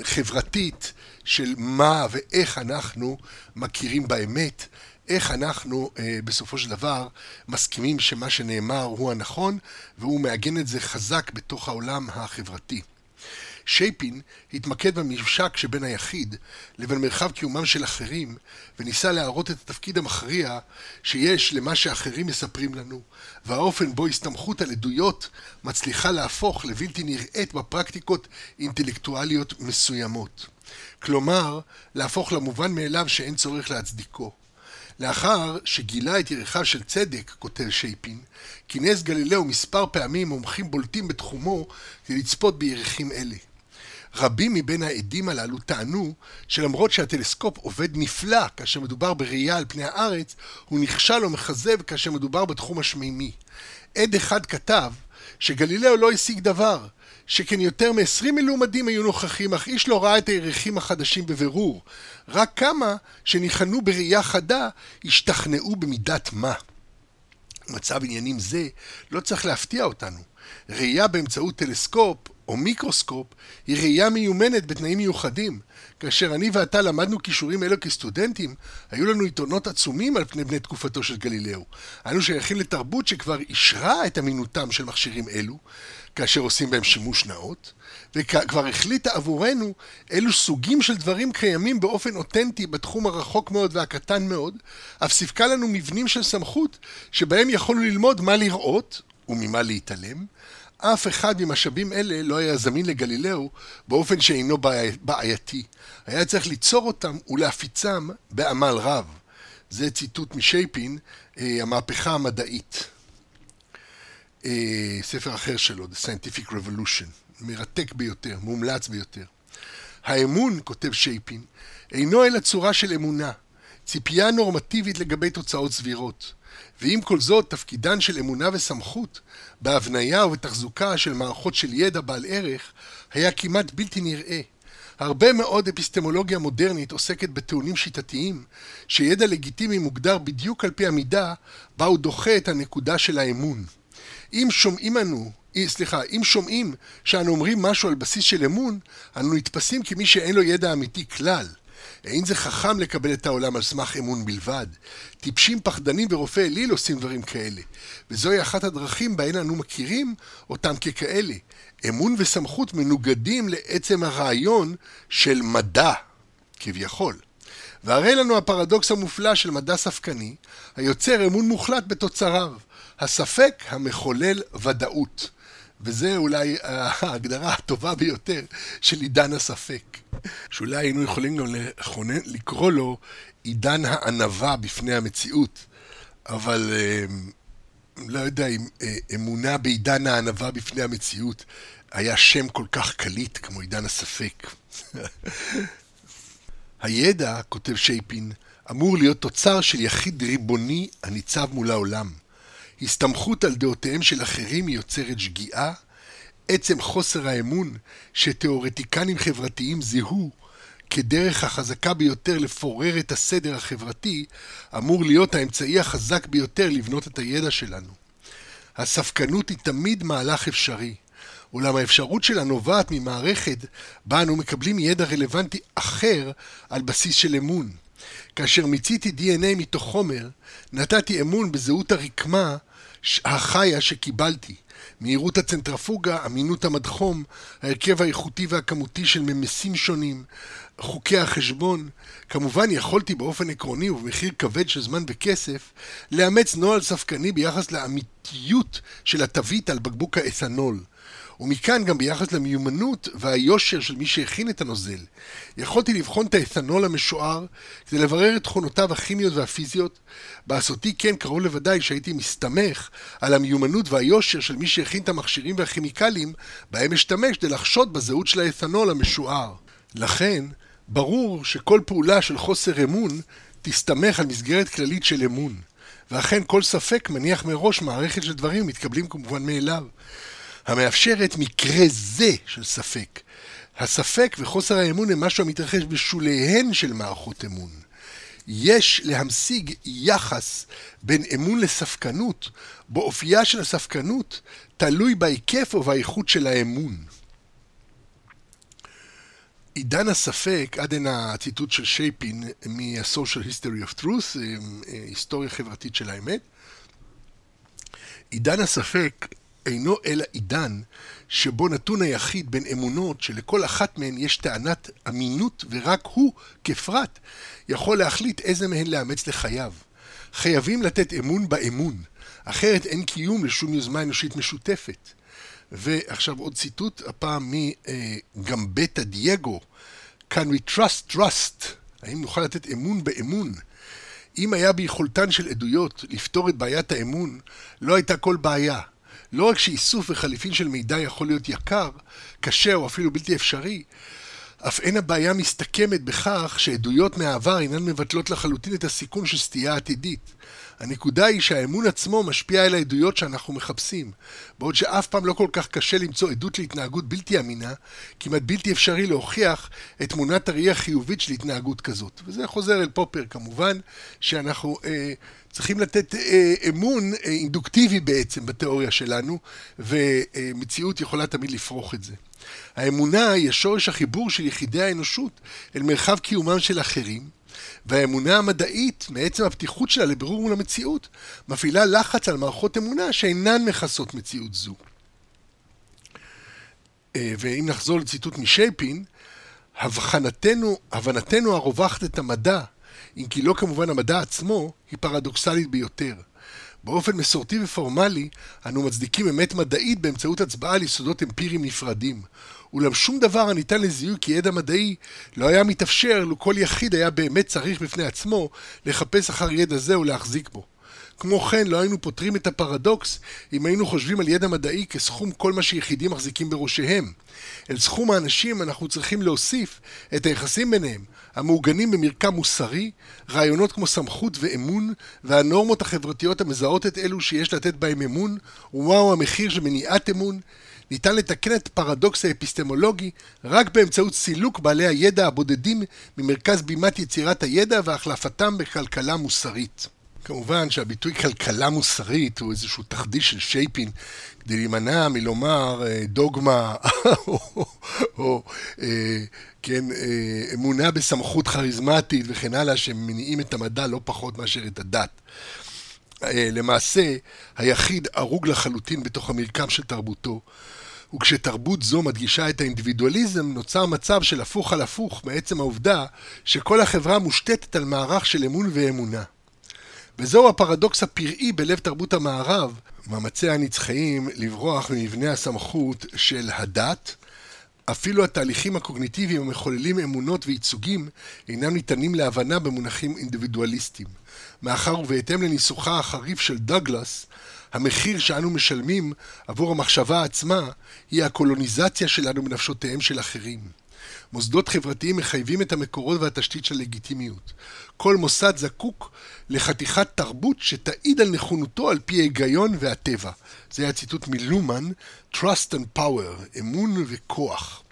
החברתית של מה ואיך אנחנו מכירים באמת, איך אנחנו אה, בסופו של דבר מסכימים שמה שנאמר הוא הנכון, והוא מעגן את זה חזק בתוך העולם החברתי. שייפין התמקד בממשק שבין היחיד לבין מרחב קיומם של אחרים, וניסה להראות את התפקיד המכריע שיש למה שאחרים מספרים לנו, והאופן בו הסתמכות על עדויות מצליחה להפוך לבלתי נראית בפרקטיקות אינטלקטואליות מסוימות. כלומר, להפוך למובן מאליו שאין צורך להצדיקו. לאחר שגילה את ירחיו של צדק, כותב שייפין, כינס גלילאו מספר פעמים מומחים בולטים בתחומו כדי לצפות בירחים אלה. רבים מבין העדים הללו טענו שלמרות שהטלסקופ עובד נפלא כאשר מדובר בראייה על פני הארץ, הוא נכשל או מכזב כאשר מדובר בתחום השמימי. עד אחד כתב שגלילאו לא השיג דבר, שכן יותר מ-20 מלומדים היו נוכחים, אך איש לא ראה את הירחים החדשים בבירור. רק כמה שניחנו בראייה חדה, השתכנעו במידת מה. מצב עניינים זה לא צריך להפתיע אותנו. ראייה באמצעות טלסקופ או מיקרוסקופ היא ראייה מיומנת בתנאים מיוחדים. כאשר אני ואתה למדנו כישורים אלו כסטודנטים, היו לנו יתרונות עצומים על פני בני תקופתו של גלילאו. היינו שייכים לתרבות שכבר אישרה את אמינותם של מכשירים אלו, כאשר עושים בהם שימוש נאות, וכבר החליטה עבורנו אילו סוגים של דברים קיימים באופן אותנטי בתחום הרחוק מאוד והקטן מאוד, אף סיפקה לנו מבנים של סמכות שבהם יכולנו ללמוד מה לראות וממה להתעלם, אף אחד ממשאבים אלה לא היה זמין לגלילאו באופן שאינו בעייתי. היה צריך ליצור אותם ולהפיצם בעמל רב. זה ציטוט משייפין, אה, המהפכה המדעית. אה, ספר אחר שלו, The Scientific Revolution, מרתק ביותר, מומלץ ביותר. האמון, כותב שייפין, אינו אלא צורה של אמונה, ציפייה נורמטיבית לגבי תוצאות סבירות. ועם כל זאת, תפקידן של אמונה וסמכות בהבניה ובתחזוקה של מערכות של ידע בעל ערך היה כמעט בלתי נראה. הרבה מאוד אפיסטמולוגיה מודרנית עוסקת בטיעונים שיטתיים, שידע לגיטימי מוגדר בדיוק על פי המידה בה הוא דוחה את הנקודה של האמון. אם שומעים אנו, סליחה, אם שומעים שאנו אומרים משהו על בסיס של אמון, אנו נתפסים כמי שאין לו ידע אמיתי כלל. אין זה חכם לקבל את העולם על סמך אמון בלבד. טיפשים, פחדנים ורופאי אליל עושים דברים כאלה. וזוהי אחת הדרכים בהן אנו מכירים אותם ככאלה. אמון וסמכות מנוגדים לעצם הרעיון של מדע, כביכול. והרי לנו הפרדוקס המופלא של מדע ספקני, היוצר אמון מוחלט בתוצריו. הספק המחולל ודאות. וזה אולי ההגדרה הטובה ביותר של עידן הספק. שאולי היינו יכולים גם לכונן, לקרוא לו עידן הענווה בפני המציאות, אבל אה, לא יודע אם אה, אמונה בעידן הענווה בפני המציאות היה שם כל כך קליט כמו עידן הספק. הידע, כותב שייפין, אמור להיות תוצר של יחיד ריבוני הניצב מול העולם. הסתמכות על דעותיהם של אחרים יוצרת שגיאה, עצם חוסר האמון שתאורטיקנים חברתיים זיהו כדרך החזקה ביותר לפורר את הסדר החברתי, אמור להיות האמצעי החזק ביותר לבנות את הידע שלנו. הספקנות היא תמיד מהלך אפשרי, אולם האפשרות שלה נובעת ממערכת בה אנו מקבלים ידע רלוונטי אחר על בסיס של אמון. כאשר מיציתי DNA מתוך חומר, נתתי אמון בזהות הרקמה החיה שקיבלתי. מהירות הצנטרפוגה, אמינות המדחום, ההרכב האיכותי והכמותי של ממסים שונים, חוקי החשבון. כמובן יכולתי באופן עקרוני ובמחיר כבד של זמן וכסף לאמץ נוהל ספקני ביחס לאמיתיות של התווית על בקבוק האתנול. ומכאן גם ביחס למיומנות והיושר של מי שהכין את הנוזל. יכולתי לבחון את האתנול המשוער כדי לברר את תכונותיו הכימיות והפיזיות. בעשותי כן קרוב לוודאי שהייתי מסתמך על המיומנות והיושר של מי שהכין את המכשירים והכימיקלים בהם אשתמש כדי לחשוד בזהות של האתנול המשוער. לכן, ברור שכל פעולה של חוסר אמון תסתמך על מסגרת כללית של אמון. ואכן כל ספק מניח מראש מערכת של דברים מתקבלים כמובן מאליו, המאפשרת מקרה זה של ספק. הספק וחוסר האמון הם משהו המתרחש בשוליהן של מערכות אמון. יש להמשיג יחס בין אמון לספקנות, בו אופייה של הספקנות תלוי בהיקף ובאיכות של האמון. עידן הספק, עד הנה הציטוט של שייפין מ-social history of truth, אה, אה, היסטוריה חברתית של האמת. עידן הספק אינו אלא עידן שבו נתון היחיד בין אמונות שלכל אחת מהן יש טענת אמינות ורק הוא, כפרט, יכול להחליט איזה מהן לאמץ לחייו. חייבים לתת אמון באמון, אחרת אין קיום לשום יוזמה אנושית משותפת. ועכשיו עוד ציטוט, הפעם מגמבטה דייגו, Can we trust trust? האם נוכל לתת אמון באמון? אם היה ביכולתן של עדויות לפתור את בעיית האמון, לא הייתה כל בעיה. לא רק שאיסוף וחליפין של מידע יכול להיות יקר, קשה או אפילו בלתי אפשרי, אף אין הבעיה מסתכמת בכך שעדויות מהעבר אינן מבטלות לחלוטין את הסיכון של סטייה עתידית. הנקודה היא שהאמון עצמו משפיע על העדויות שאנחנו מחפשים, בעוד שאף פעם לא כל כך קשה למצוא עדות להתנהגות בלתי אמינה, כמעט בלתי אפשרי להוכיח את תמונת הראי החיובית של התנהגות כזאת. וזה חוזר אל פופר כמובן, שאנחנו אה, צריכים לתת אה, אמון אה, אינדוקטיבי בעצם בתיאוריה שלנו, ומציאות יכולה תמיד לפרוח את זה. האמונה היא השורש החיבור של יחידי האנושות אל מרחב קיומם של אחרים, והאמונה המדעית, מעצם הפתיחות שלה לבירור מול המציאות, מפעילה לחץ על מערכות אמונה שאינן מכסות מציאות זו. אה, ואם נחזור לציטוט משייפין, הבחנתנו, הבנתנו הרווחת את המדע, אם כי לא כמובן המדע עצמו, היא פרדוקסלית ביותר. באופן מסורתי ופורמלי, אנו מצדיקים אמת מדעית באמצעות הצבעה על יסודות אמפיריים נפרדים. אולם שום דבר הניתן לזיהוי כידע מדעי לא היה מתאפשר לו כל יחיד היה באמת צריך בפני עצמו לחפש אחר ידע זה ולהחזיק בו. כמו כן, לא היינו פותרים את הפרדוקס אם היינו חושבים על ידע מדעי כסכום כל מה שיחידים מחזיקים בראשיהם. אל סכום האנשים אנחנו צריכים להוסיף את היחסים ביניהם, המעוגנים במרקם מוסרי, רעיונות כמו סמכות ואמון, והנורמות החברתיות המזהות את אלו שיש לתת בהם אמון, ומהו המחיר של מניעת אמון, ניתן לתקן את הפרדוקס האפיסטמולוגי רק באמצעות סילוק בעלי הידע הבודדים ממרכז בימת יצירת הידע והחלפתם בכלכלה מוסרית. כמובן שהביטוי כלכלה מוסרית הוא איזשהו תחדיש של שייפין כדי להימנע מלומר אה, דוגמה או, או אה, כן, אה, אמונה בסמכות כריזמטית וכן הלאה שמניעים את המדע לא פחות מאשר את הדת. למעשה, היחיד הרוג לחלוטין בתוך המרקם של תרבותו, וכשתרבות זו מדגישה את האינדיבידואליזם, נוצר מצב של הפוך על הפוך מעצם העובדה שכל החברה מושתתת על מערך של אמון ואמונה. וזהו הפרדוקס הפראי בלב תרבות המערב, מאמציה הנצחיים לברוח ממבנה הסמכות של הדת, אפילו התהליכים הקוגניטיביים המחוללים אמונות וייצוגים אינם ניתנים להבנה במונחים אינדיבידואליסטיים. מאחר ובהתאם לניסוחה החריף של דגלס, המחיר שאנו משלמים עבור המחשבה עצמה היא הקולוניזציה שלנו בנפשותיהם של אחרים. מוסדות חברתיים מחייבים את המקורות והתשתית של לגיטימיות. כל מוסד זקוק לחתיכת תרבות שתעיד על נכונותו על פי ההיגיון והטבע. זה היה ציטוט מלומן, Trust and Power, אמון וכוח.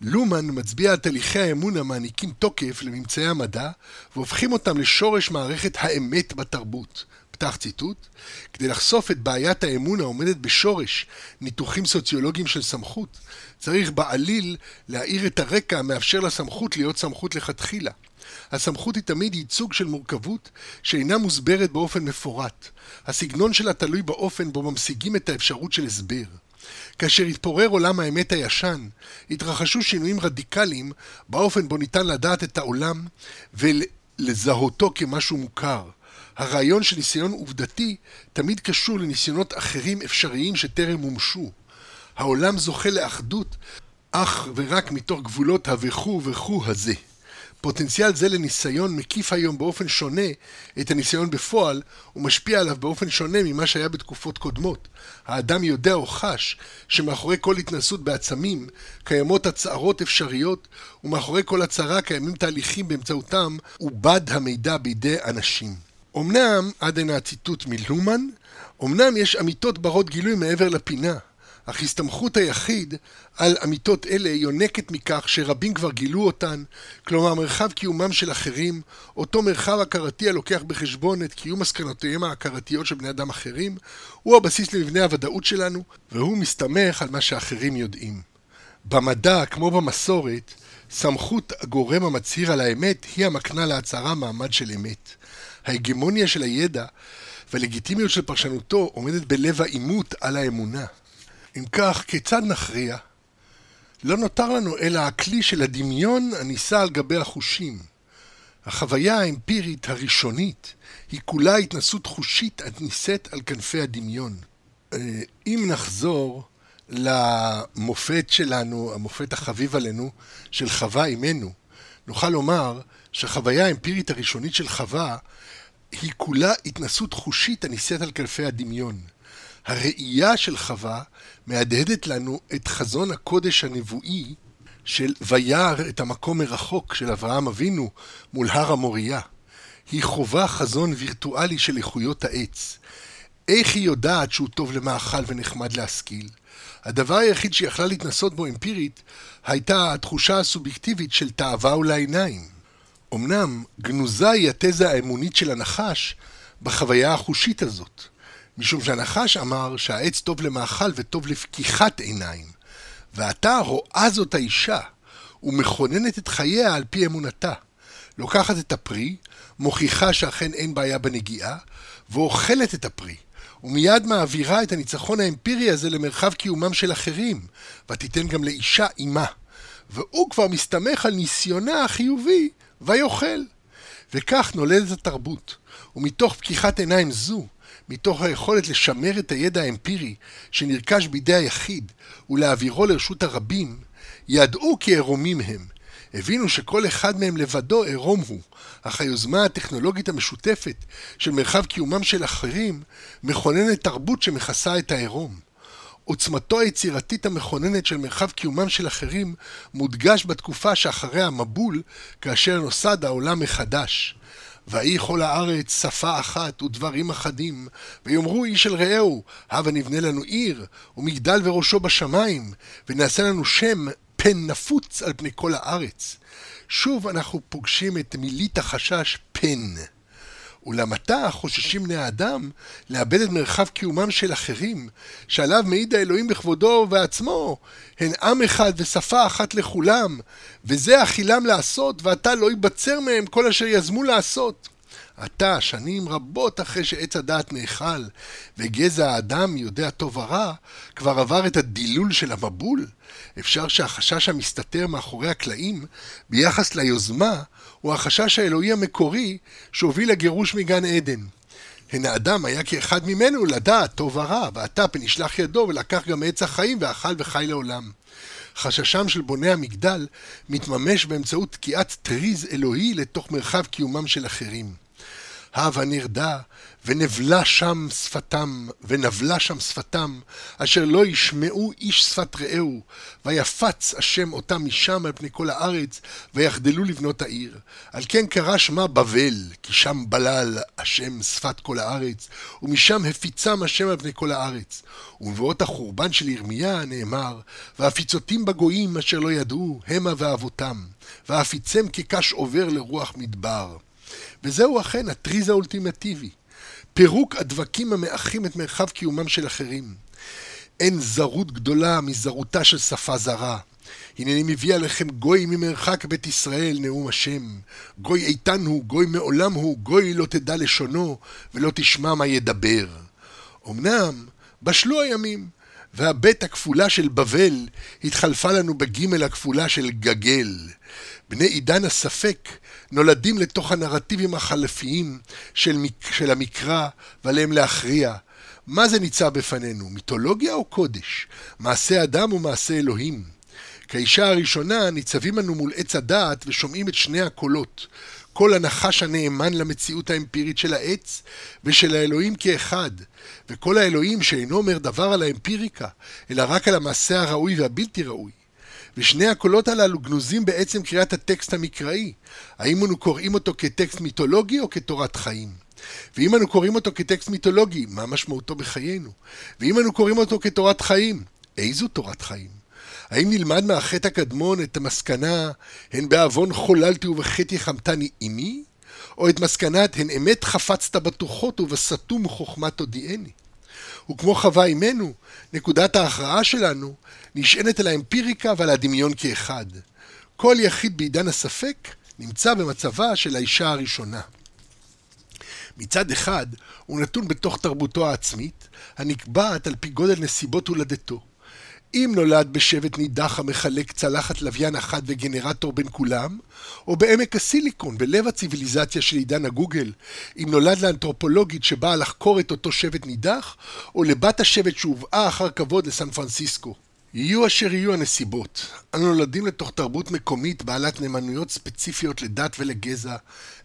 לומן מצביע על תהליכי האמון המעניקים תוקף לממצאי המדע והופכים אותם לשורש מערכת האמת בתרבות. פתח ציטוט, כדי לחשוף את בעיית האמון העומדת בשורש ניתוחים סוציולוגיים של סמכות, צריך בעליל להאיר את הרקע המאפשר לסמכות להיות סמכות לכתחילה. הסמכות היא תמיד ייצוג של מורכבות שאינה מוסברת באופן מפורט. הסגנון שלה תלוי באופן בו ממשיגים את האפשרות של הסבר. כאשר התפורר עולם האמת הישן, התרחשו שינויים רדיקליים באופן בו ניתן לדעת את העולם ולזהותו כמשהו מוכר. הרעיון של ניסיון עובדתי תמיד קשור לניסיונות אחרים אפשריים שטרם מומשו. העולם זוכה לאחדות אך ורק מתוך גבולות ה"וכו וכו" הזה. פוטנציאל זה לניסיון מקיף היום באופן שונה את הניסיון בפועל ומשפיע עליו באופן שונה ממה שהיה בתקופות קודמות. האדם יודע או חש שמאחורי כל התנסות בעצמים קיימות הצהרות אפשריות ומאחורי כל הצהרה קיימים תהליכים באמצעותם עובד המידע בידי אנשים. אמנם, עד הנה הציטוט מלומן, אמנם יש אמיתות ברות גילוי מעבר לפינה, אך הסתמכות היחיד על אמיתות אלה יונקת מכך שרבים כבר גילו אותן, כלומר מרחב קיומם של אחרים, אותו מרחב הכרתי הלוקח בחשבון את קיום מסקנותיהם ההכרתיות של בני אדם אחרים, הוא הבסיס למבנה הוודאות שלנו, והוא מסתמך על מה שאחרים יודעים. במדע, כמו במסורת, סמכות הגורם המצהיר על האמת היא המקנה להצהרה מעמד של אמת. ההגמוניה של הידע והלגיטימיות של פרשנותו עומדת בלב העימות על האמונה. אם כך, כיצד נכריע? לא נותר לנו אלא הכלי של הדמיון הנישא על גבי החושים. החוויה האמפירית הראשונית היא כולה התנסות חושית הנישאת על כנפי הדמיון. אה, אם נחזור למופת שלנו, המופת החביב עלינו, של חווה אימנו, נוכל לומר שהחוויה האמפירית הראשונית של חווה היא כולה התנסות חושית הנישאת על כנפי הדמיון. הראייה של חווה מהדהדת לנו את חזון הקודש הנבואי של וירא את המקום מרחוק של אברהם אבינו מול הר המוריה. היא חובה חזון וירטואלי של איכויות העץ. איך היא יודעת שהוא טוב למאכל ונחמד להשכיל? הדבר היחיד שיכלה להתנסות בו אמפירית הייתה התחושה הסובייקטיבית של תאווה ולעיניים. אמנם גנוזה היא התזה האמונית של הנחש בחוויה החושית הזאת. משום שהנחש אמר שהעץ טוב למאכל וטוב לפקיחת עיניים. ועתה רואה זאת האישה, ומכוננת את חייה על פי אמונתה. לוקחת את הפרי, מוכיחה שאכן אין בעיה בנגיעה, ואוכלת את הפרי, ומיד מעבירה את הניצחון האמפירי הזה למרחב קיומם של אחרים, ותיתן גם לאישה אימה. והוא כבר מסתמך על ניסיונה החיובי, ויאכל. וכך נולדת התרבות. ומתוך פקיחת עיניים זו, מתוך היכולת לשמר את הידע האמפירי שנרכש בידי היחיד ולהעבירו לרשות הרבים, ידעו כי עירומים הם. הבינו שכל אחד מהם לבדו עירום הוא, אך היוזמה הטכנולוגית המשותפת של מרחב קיומם של אחרים מכוננת תרבות שמכסה את העירום. עוצמתו היצירתית המכוננת של מרחב קיומם של אחרים מודגש בתקופה שאחרי המבול, כאשר נוסד העולם מחדש. ויהי כל הארץ שפה אחת ודברים אחדים, ויאמרו איש אל רעהו, הבה נבנה לנו עיר, ומגדל וראשו בשמיים, ונעשה לנו שם פן נפוץ על פני כל הארץ. שוב אנחנו פוגשים את מילית החשש פן. אולם עתה חוששים בני האדם לאבד את מרחב קיומם של אחרים, שעליו מעיד האלוהים בכבודו ובעצמו, הן עם אחד ושפה אחת לכולם, וזה אכילם לעשות, ועתה לא ייבצר מהם כל אשר יזמו לעשות. עתה, שנים רבות אחרי שעץ הדעת נאכל, וגזע האדם יודע טוב ורע, כבר עבר את הדילול של המבול, אפשר שהחשש המסתתר מאחורי הקלעים ביחס ליוזמה הוא החשש האלוהי המקורי שהוביל לגירוש מגן עדן. הן האדם היה כאחד ממנו לדעת טוב ורע, ועתה פן ישלח ידו ולקח גם עץ החיים ואכל וחי לעולם. חששם של בוני המגדל מתממש באמצעות תקיעת טריז אלוהי לתוך מרחב קיומם של אחרים. הבה נרדה, ונבלה שם שפתם, ונבלה שם שפתם, אשר לא ישמעו איש שפת רעהו, ויפץ השם אותם משם על פני כל הארץ, ויחדלו לבנות העיר. על כן קרא שמה בבל, כי שם בלל השם שפת כל הארץ, ומשם הפיצם השם על פני כל הארץ. ובבאות החורבן של ירמיה נאמר, והפיצותים בגויים אשר לא ידעו, המה ואבותם, והפיצם כקש עובר לרוח מדבר. וזהו אכן הטריז האולטימטיבי. פירוק הדבקים המאחים את מרחב קיומם של אחרים. אין זרות גדולה מזרותה של שפה זרה. הנני מביא עליכם גוי ממרחק בית ישראל, נאום השם. גוי איתן הוא, גוי מעולם הוא, גוי לא תדע לשונו, ולא תשמע מה ידבר. אמנם, בשלו הימים, והבית הכפולה של בבל התחלפה לנו בגימל הכפולה של גגל. בני עידן הספק נולדים לתוך הנרטיבים החלפיים של, של המקרא ועליהם להכריע. מה זה ניצב בפנינו, מיתולוגיה או קודש? מעשה אדם או מעשה אלוהים? כאישה הראשונה ניצבים אנו מול עץ הדעת ושומעים את שני הקולות. כל הנחש הנאמן למציאות האמפירית של העץ ושל האלוהים כאחד, וכל האלוהים שאינו אומר דבר על האמפיריקה, אלא רק על המעשה הראוי והבלתי ראוי. ושני הקולות הללו גנוזים בעצם קריאת הטקסט המקראי. האם אנו קוראים אותו כטקסט מיתולוגי או כתורת חיים? ואם אנו קוראים אותו כטקסט מיתולוגי, מה משמעותו בחיינו? ואם אנו קוראים אותו כתורת חיים, איזו תורת חיים? האם נלמד מהחטא הקדמון את המסקנה, הן בעוון חוללתי ובחטא יחמתני עמי? או את מסקנת, הן אמת חפצת בטוחות ובסתום חוכמה תודיעני? וכמו חווה אימנו, נקודת ההכרעה שלנו נשענת על האמפיריקה ועל הדמיון כאחד. כל יחיד בעידן הספק נמצא במצבה של האישה הראשונה. מצד אחד, הוא נתון בתוך תרבותו העצמית, הנקבעת על פי גודל נסיבות הולדתו. אם נולד בשבט נידח המחלק צלחת לוויין אחת וגנרטור בין כולם, או בעמק הסיליקון, בלב הציוויליזציה של עידן הגוגל, אם נולד לאנתרופולוגית שבאה לחקור את אותו שבט נידח, או לבת השבט שהובאה אחר כבוד לסן פרנסיסקו. יהיו אשר יהיו הנסיבות, אנו נולדים לתוך תרבות מקומית בעלת נאמנויות ספציפיות לדת ולגזע,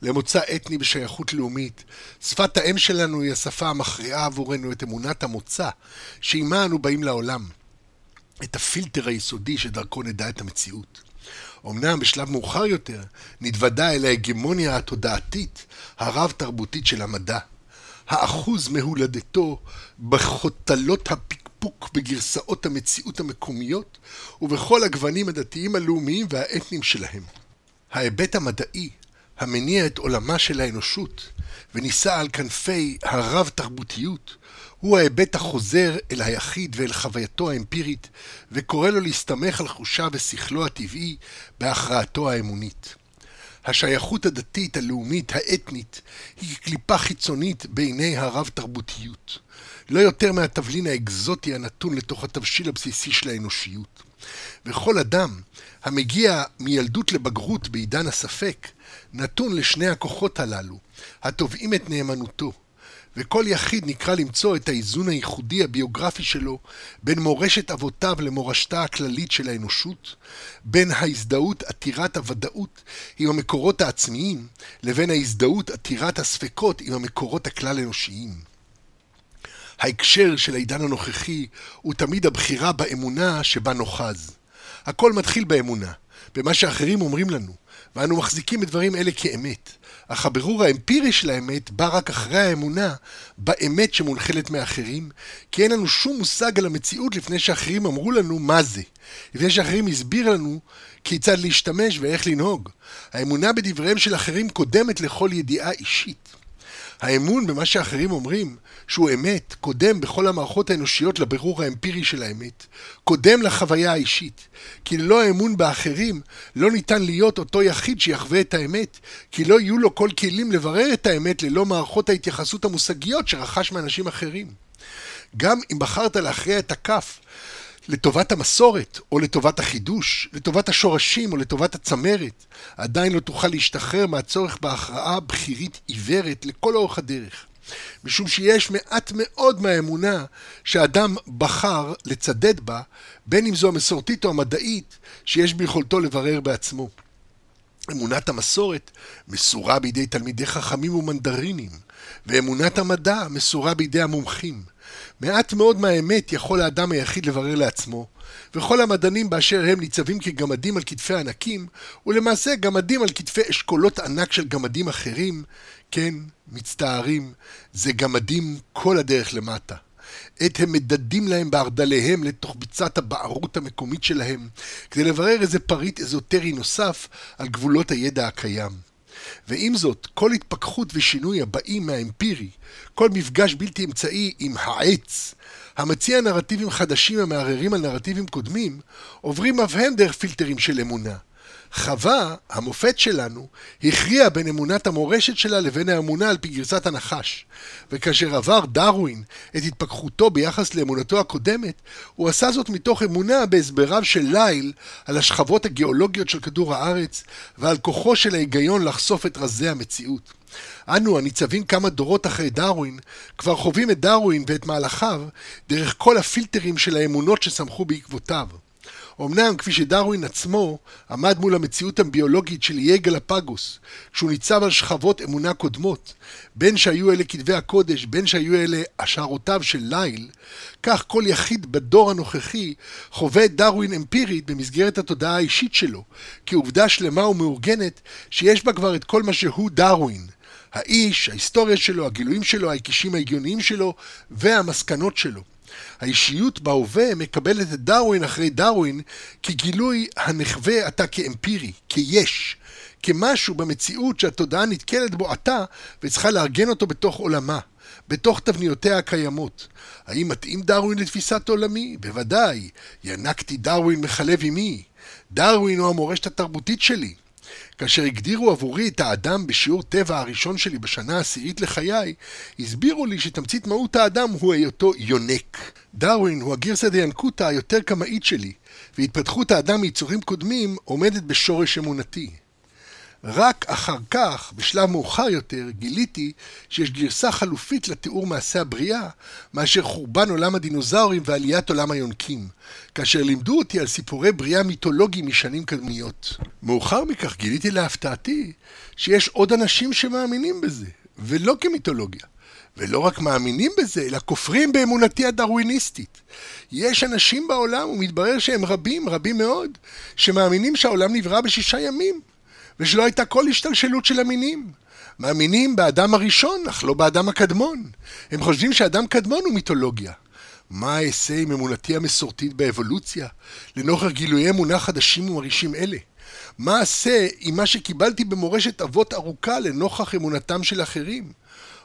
למוצא אתני בשייכות לאומית. שפת האם שלנו היא השפה המכריעה עבורנו את אמונת המוצא, שעימה אנו באים לעולם. את הפילטר היסודי שדרכו נדע את המציאות. אמנם בשלב מאוחר יותר נתוודע אל ההגמוניה התודעתית הרב-תרבותית של המדע. האחוז מהולדתו בחוטלות הפקפוק בגרסאות המציאות המקומיות ובכל הגוונים הדתיים הלאומיים והאתניים שלהם. ההיבט המדעי המניע את עולמה של האנושות ונישא על כנפי הרב-תרבותיות הוא ההיבט החוזר אל היחיד ואל חווייתו האמפירית, וקורא לו להסתמך על חושיו ושכלו הטבעי בהכרעתו האמונית. השייכות הדתית, הלאומית, האתנית, היא קליפה חיצונית בעיני הרב-תרבותיות. לא יותר מהתבלין האקזוטי הנתון לתוך התבשיל הבסיסי של האנושיות. וכל אדם המגיע מילדות לבגרות בעידן הספק, נתון לשני הכוחות הללו, התובעים את נאמנותו. וכל יחיד נקרא למצוא את האיזון הייחודי הביוגרפי שלו בין מורשת אבותיו למורשתה הכללית של האנושות, בין ההזדהות עתירת הוודאות עם המקורות העצמיים, לבין ההזדהות עתירת הספקות עם המקורות הכלל-אנושיים. ההקשר של העידן הנוכחי הוא תמיד הבחירה באמונה שבה נוחז. הכל מתחיל באמונה, במה שאחרים אומרים לנו, ואנו מחזיקים את דברים אלה כאמת. אך הבירור האמפירי של האמת בא רק אחרי האמונה באמת שמונחלת מאחרים, כי אין לנו שום מושג על המציאות לפני שאחרים אמרו לנו מה זה, לפני שאחרים הסביר לנו כיצד להשתמש ואיך לנהוג. האמונה בדבריהם של אחרים קודמת לכל ידיעה אישית. האמון במה שאחרים אומרים, שהוא אמת, קודם בכל המערכות האנושיות לבירור האמפירי של האמת, קודם לחוויה האישית. כי ללא האמון באחרים, לא ניתן להיות אותו יחיד שיחווה את האמת, כי לא יהיו לו כל כלים לברר את האמת ללא מערכות ההתייחסות המושגיות שרכש מאנשים אחרים. גם אם בחרת להכריע את הכף לטובת המסורת, או לטובת החידוש, לטובת השורשים, או לטובת הצמרת, עדיין לא תוכל להשתחרר מהצורך בהכרעה בכירית עיוורת לכל אורך הדרך. משום שיש מעט מאוד מהאמונה שאדם בחר לצדד בה, בין אם זו המסורתית או המדעית, שיש ביכולתו לברר בעצמו. אמונת המסורת מסורה בידי תלמידי חכמים ומנדרינים, ואמונת המדע מסורה בידי המומחים. מעט מאוד מהאמת יכול האדם היחיד לברר לעצמו, וכל המדענים באשר הם ניצבים כגמדים על כתפי ענקים, ולמעשה גמדים על כתפי אשכולות ענק של גמדים אחרים, כן, מצטערים, זה גמדים כל הדרך למטה. עת הם מדדים להם בארדליהם לתוך ביצת הבערות המקומית שלהם, כדי לברר איזה פריט אזוטרי נוסף על גבולות הידע הקיים. ועם זאת, כל התפכחות ושינוי הבאים מהאמפירי, כל מפגש בלתי אמצעי עם העץ, המציע נרטיבים חדשים המערערים על נרטיבים קודמים, עוברים אף הם דרך פילטרים של אמונה. חווה, המופת שלנו, הכריע בין אמונת המורשת שלה לבין האמונה על פי גרסת הנחש. וכאשר עבר דרווין את התפכחותו ביחס לאמונתו הקודמת, הוא עשה זאת מתוך אמונה בהסבריו של ליל על השכבות הגיאולוגיות של כדור הארץ ועל כוחו של ההיגיון לחשוף את רזי המציאות. אנו, הניצבים כמה דורות אחרי דרווין, כבר חווים את דרווין ואת מהלכיו דרך כל הפילטרים של האמונות שסמכו בעקבותיו. אמנם, כפי שדרווין עצמו עמד מול המציאות הביולוגית של איי גלפגוס, כשהוא ניצב על שכבות אמונה קודמות, בין שהיו אלה כתבי הקודש, בין שהיו אלה השערותיו של ליל, כך כל יחיד בדור הנוכחי חווה את דרווין אמפירית במסגרת התודעה האישית שלו, כעובדה שלמה ומאורגנת שיש בה כבר את כל מה שהוא דרווין. האיש, ההיסטוריה שלו, הגילויים שלו, ההקישים ההגיוניים שלו והמסקנות שלו. האישיות בהווה מקבלת את דרווין אחרי דרווין כגילוי הנחווה עתה כאמפירי, כיש, כמשהו במציאות שהתודעה נתקלת בו עתה וצריכה לארגן אותו בתוך עולמה, בתוך תבניותיה הקיימות. האם מתאים דרווין לתפיסת עולמי? בוודאי. ינקתי דרווין מחלב אמי. דרווין הוא המורשת התרבותית שלי. כאשר הגדירו עבורי את האדם בשיעור טבע הראשון שלי בשנה העשירית לחיי, הסבירו לי שתמצית מהות האדם הוא היותו יונק. דרווין הוא הגרסא דיאנקותא היותר קמאית שלי, והתפתחות האדם מיצורים קודמים עומדת בשורש אמונתי. רק אחר כך, בשלב מאוחר יותר, גיליתי שיש גרסה חלופית לתיאור מעשה הבריאה, מאשר חורבן עולם הדינוזאורים ועליית עולם היונקים, כאשר לימדו אותי על סיפורי בריאה מיתולוגיים משנים קדמיות. מאוחר מכך גיליתי להפתעתי שיש עוד אנשים שמאמינים בזה, ולא כמיתולוגיה. ולא רק מאמינים בזה, אלא כופרים באמונתי הדרוויניסטית. יש אנשים בעולם, ומתברר שהם רבים, רבים מאוד, שמאמינים שהעולם נברא בשישה ימים. ושלא הייתה כל השתלשלות של המינים. מאמינים באדם הראשון, אך לא באדם הקדמון. הם חושבים שאדם קדמון הוא מיתולוגיה. מה אעשה עם אמונתי המסורתית באבולוציה, לנוכח גילויי אמונה חדשים ומרעישים אלה? מה אעשה עם מה שקיבלתי במורשת אבות ארוכה לנוכח אמונתם של אחרים?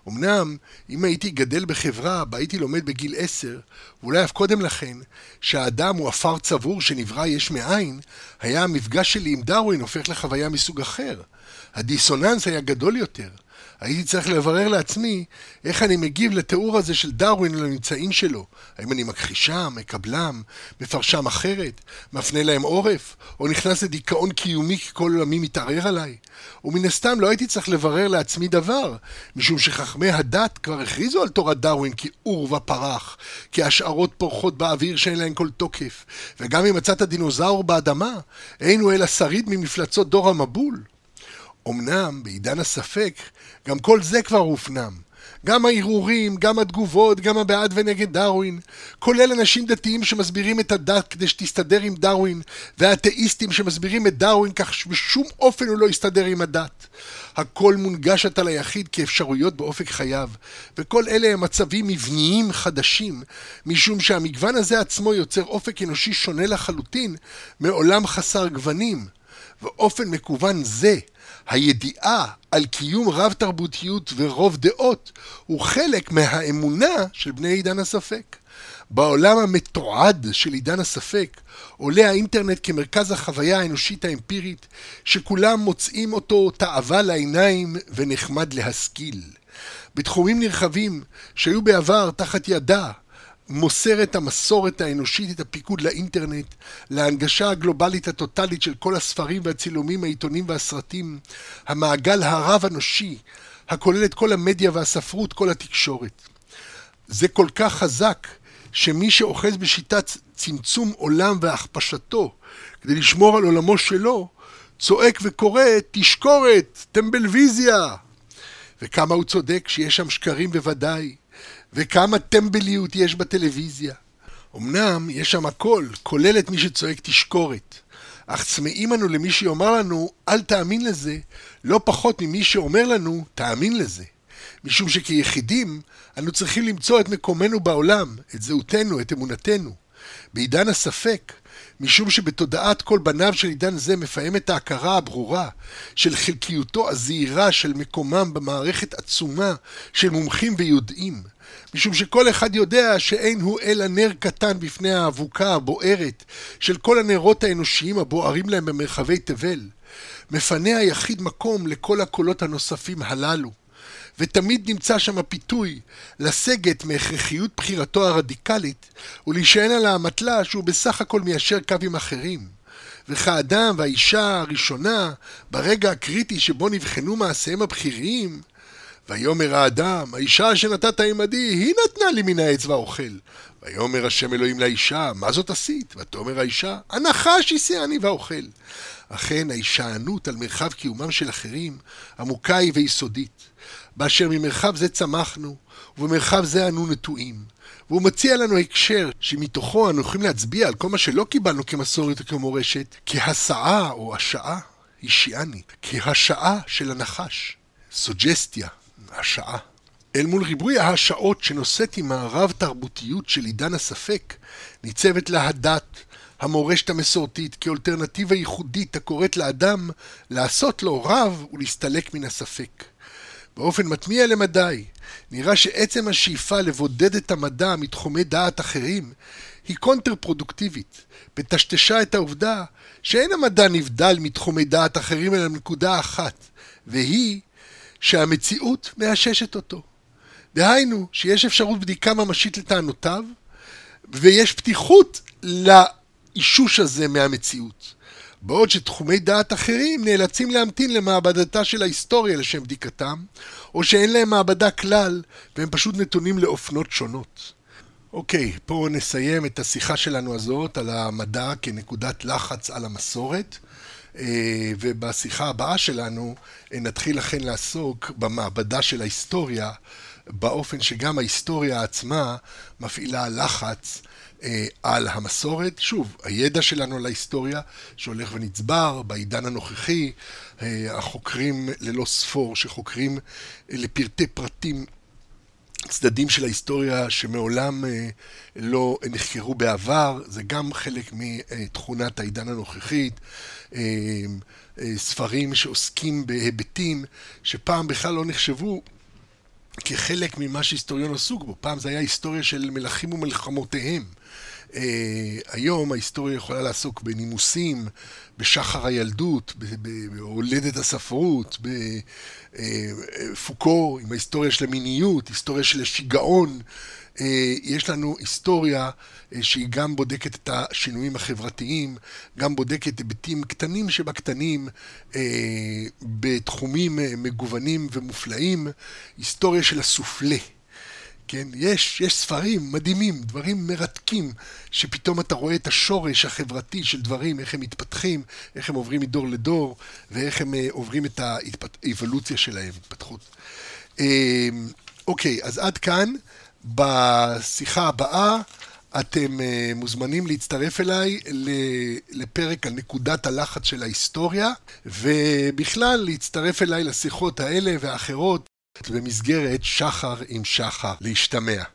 אמנם, אם הייתי גדל בחברה בה הייתי לומד בגיל עשר, ואולי אף קודם לכן, שהאדם הוא עפר צבור שנברא יש מאין, היה המפגש שלי עם דרווין הופך לחוויה מסוג אחר. הדיסוננס היה גדול יותר. הייתי צריך לברר לעצמי איך אני מגיב לתיאור הזה של דרווין לממצאים שלו. האם אני מכחישם, מקבלם, מפרשם אחרת, מפנה להם עורף, או נכנס לדיכאון קיומי כי כל עולמי מתערער עליי? ומן הסתם לא הייתי צריך לברר לעצמי דבר, משום שחכמי הדת כבר הכריזו על תורת דרווין כעור ופרח, כהשערות פורחות באוויר שאין להן כל תוקף, וגם אם מצאת דינוזאור באדמה, אין הוא אלא שריד ממפלצות דור המבול. אמנם, בעידן הספק, גם כל זה כבר הופנם. גם הערעורים, גם התגובות, גם הבעד ונגד דרווין, כולל אנשים דתיים שמסבירים את הדת כדי שתסתדר עם דרווין, והאתאיסטים שמסבירים את דרווין כך שבשום אופן הוא לא יסתדר עם הדת. הכל מונגש עתה ליחיד כאפשרויות באופק חייו, וכל אלה הם מצבים מבניים חדשים, משום שהמגוון הזה עצמו יוצר אופק אנושי שונה לחלוטין מעולם חסר גוונים. ואופן מקוון זה הידיעה על קיום רב תרבותיות ורוב דעות הוא חלק מהאמונה של בני עידן הספק. בעולם המתועד של עידן הספק עולה האינטרנט כמרכז החוויה האנושית האמפירית שכולם מוצאים אותו תאווה לעיניים ונחמד להשכיל. בתחומים נרחבים שהיו בעבר תחת ידה מוסרת המסורת האנושית את הפיקוד לאינטרנט, להנגשה הגלובלית הטוטלית של כל הספרים והצילומים, העיתונים והסרטים, המעגל הרב-אנושי, הכולל את כל המדיה והספרות, כל התקשורת. זה כל כך חזק, שמי שאוחז בשיטת צמצום עולם והכפשתו כדי לשמור על עולמו שלו, צועק וקורא תשקורת, טמבלוויזיה. וכמה הוא צודק שיש שם שקרים בוודאי, וכמה טמבליות יש בטלוויזיה. אמנם יש שם הכל, כולל את מי שצועק תשקורת. אך צמאים אנו למי שיאמר לנו, אל תאמין לזה, לא פחות ממי שאומר לנו, תאמין לזה. משום שכיחידים, אנו צריכים למצוא את מקומנו בעולם, את זהותנו, את אמונתנו. בעידן הספק, משום שבתודעת כל בניו של עידן זה מפעמת ההכרה הברורה של חלקיותו הזהירה של מקומם במערכת עצומה של מומחים ויודעים, משום שכל אחד יודע שאין הוא אלא נר קטן בפני האבוקה הבוערת של כל הנרות האנושיים הבוערים להם במרחבי תבל. מפנה היחיד מקום לכל הקולות הנוספים הללו. ותמיד נמצא שם הפיתוי לסגת מהכרחיות בחירתו הרדיקלית ולהישען על האמתלה שהוא בסך הכל מיישר קו עם אחרים. וכאדם והאישה הראשונה, ברגע הקריטי שבו נבחנו מעשיהם הבכיריים, ויאמר האדם, האישה שנתת עמדי, היא נתנה לי מן העץ ואוכל. ויאמר השם אלוהים לאישה, מה זאת עשית? ותאמר האישה, הנחש יסיעני ואוכל. אכן ההישענות על מרחב קיומם של אחרים עמוקה היא ויסודית, באשר ממרחב זה צמחנו, ובמרחב זה אנו נטועים. והוא מציע לנו הקשר שמתוכו אנו יכולים להצביע על כל מה שלא קיבלנו כמסורת וכמורשת, כהסעה או השעה, השיעני, כהשעה של הנחש, סוג'סטיה, השעה. אל מול ריבוי ההשעות שנושאת עם הרב תרבותיות של עידן הספק, ניצבת לה הדת, המורשת המסורתית כאלטרנטיבה ייחודית הקוראת לאדם לעשות לו רב ולהסתלק מן הספק. באופן מטמיע למדי, נראה שעצם השאיפה לבודד את המדע מתחומי דעת אחרים היא קונטר פרודוקטיבית, וטשטשה את העובדה שאין המדע נבדל מתחומי דעת אחרים אלא מנקודה אחת, והיא שהמציאות מאששת אותו. דהיינו, שיש אפשרות בדיקה ממשית לטענותיו, ויש פתיחות לאישוש הזה מהמציאות. בעוד שתחומי דעת אחרים נאלצים להמתין למעבדתה של ההיסטוריה לשם בדיקתם, או שאין להם מעבדה כלל, והם פשוט נתונים לאופנות שונות. אוקיי, פה נסיים את השיחה שלנו הזאת על המדע כנקודת לחץ על המסורת, אה, ובשיחה הבאה שלנו אה, נתחיל לכן לעסוק במעבדה של ההיסטוריה, באופן שגם ההיסטוריה עצמה מפעילה לחץ על המסורת. שוב, הידע שלנו על ההיסטוריה שהולך ונצבר בעידן הנוכחי, אה, החוקרים ללא ספור שחוקרים אה, לפרטי פרטים צדדים של ההיסטוריה שמעולם לא נחקרו בעבר, זה גם חלק מתכונת העידן הנוכחית. ספרים שעוסקים בהיבטים שפעם בכלל לא נחשבו כחלק ממה שהיסטוריון עסוק בו. פעם זה היה היסטוריה של מלכים ומלחמותיהם. Uh, היום ההיסטוריה יכולה לעסוק בנימוסים, בשחר הילדות, בהולדת הספרות, בפוקו, אה, עם ההיסטוריה של המיניות, היסטוריה של השיגעון. Uh, יש לנו היסטוריה uh, שהיא גם בודקת את השינויים החברתיים, גם בודקת היבטים קטנים שבקטנים uh, בתחומים uh, מגוונים ומופלאים, היסטוריה של הסופלה. כן? יש, יש ספרים מדהימים, דברים מרתקים, שפתאום אתה רואה את השורש החברתי של דברים, איך הם מתפתחים, איך הם עוברים מדור לדור, ואיך הם uh, עוברים את האבולוציה שלהם, התפתחות. Uh, אוקיי, אז עד כאן. בשיחה הבאה אתם uh, מוזמנים להצטרף אליי לפרק על נקודת הלחץ של ההיסטוריה, ובכלל להצטרף אליי לשיחות האלה והאחרות במסגרת שחר עם שחר להשתמע.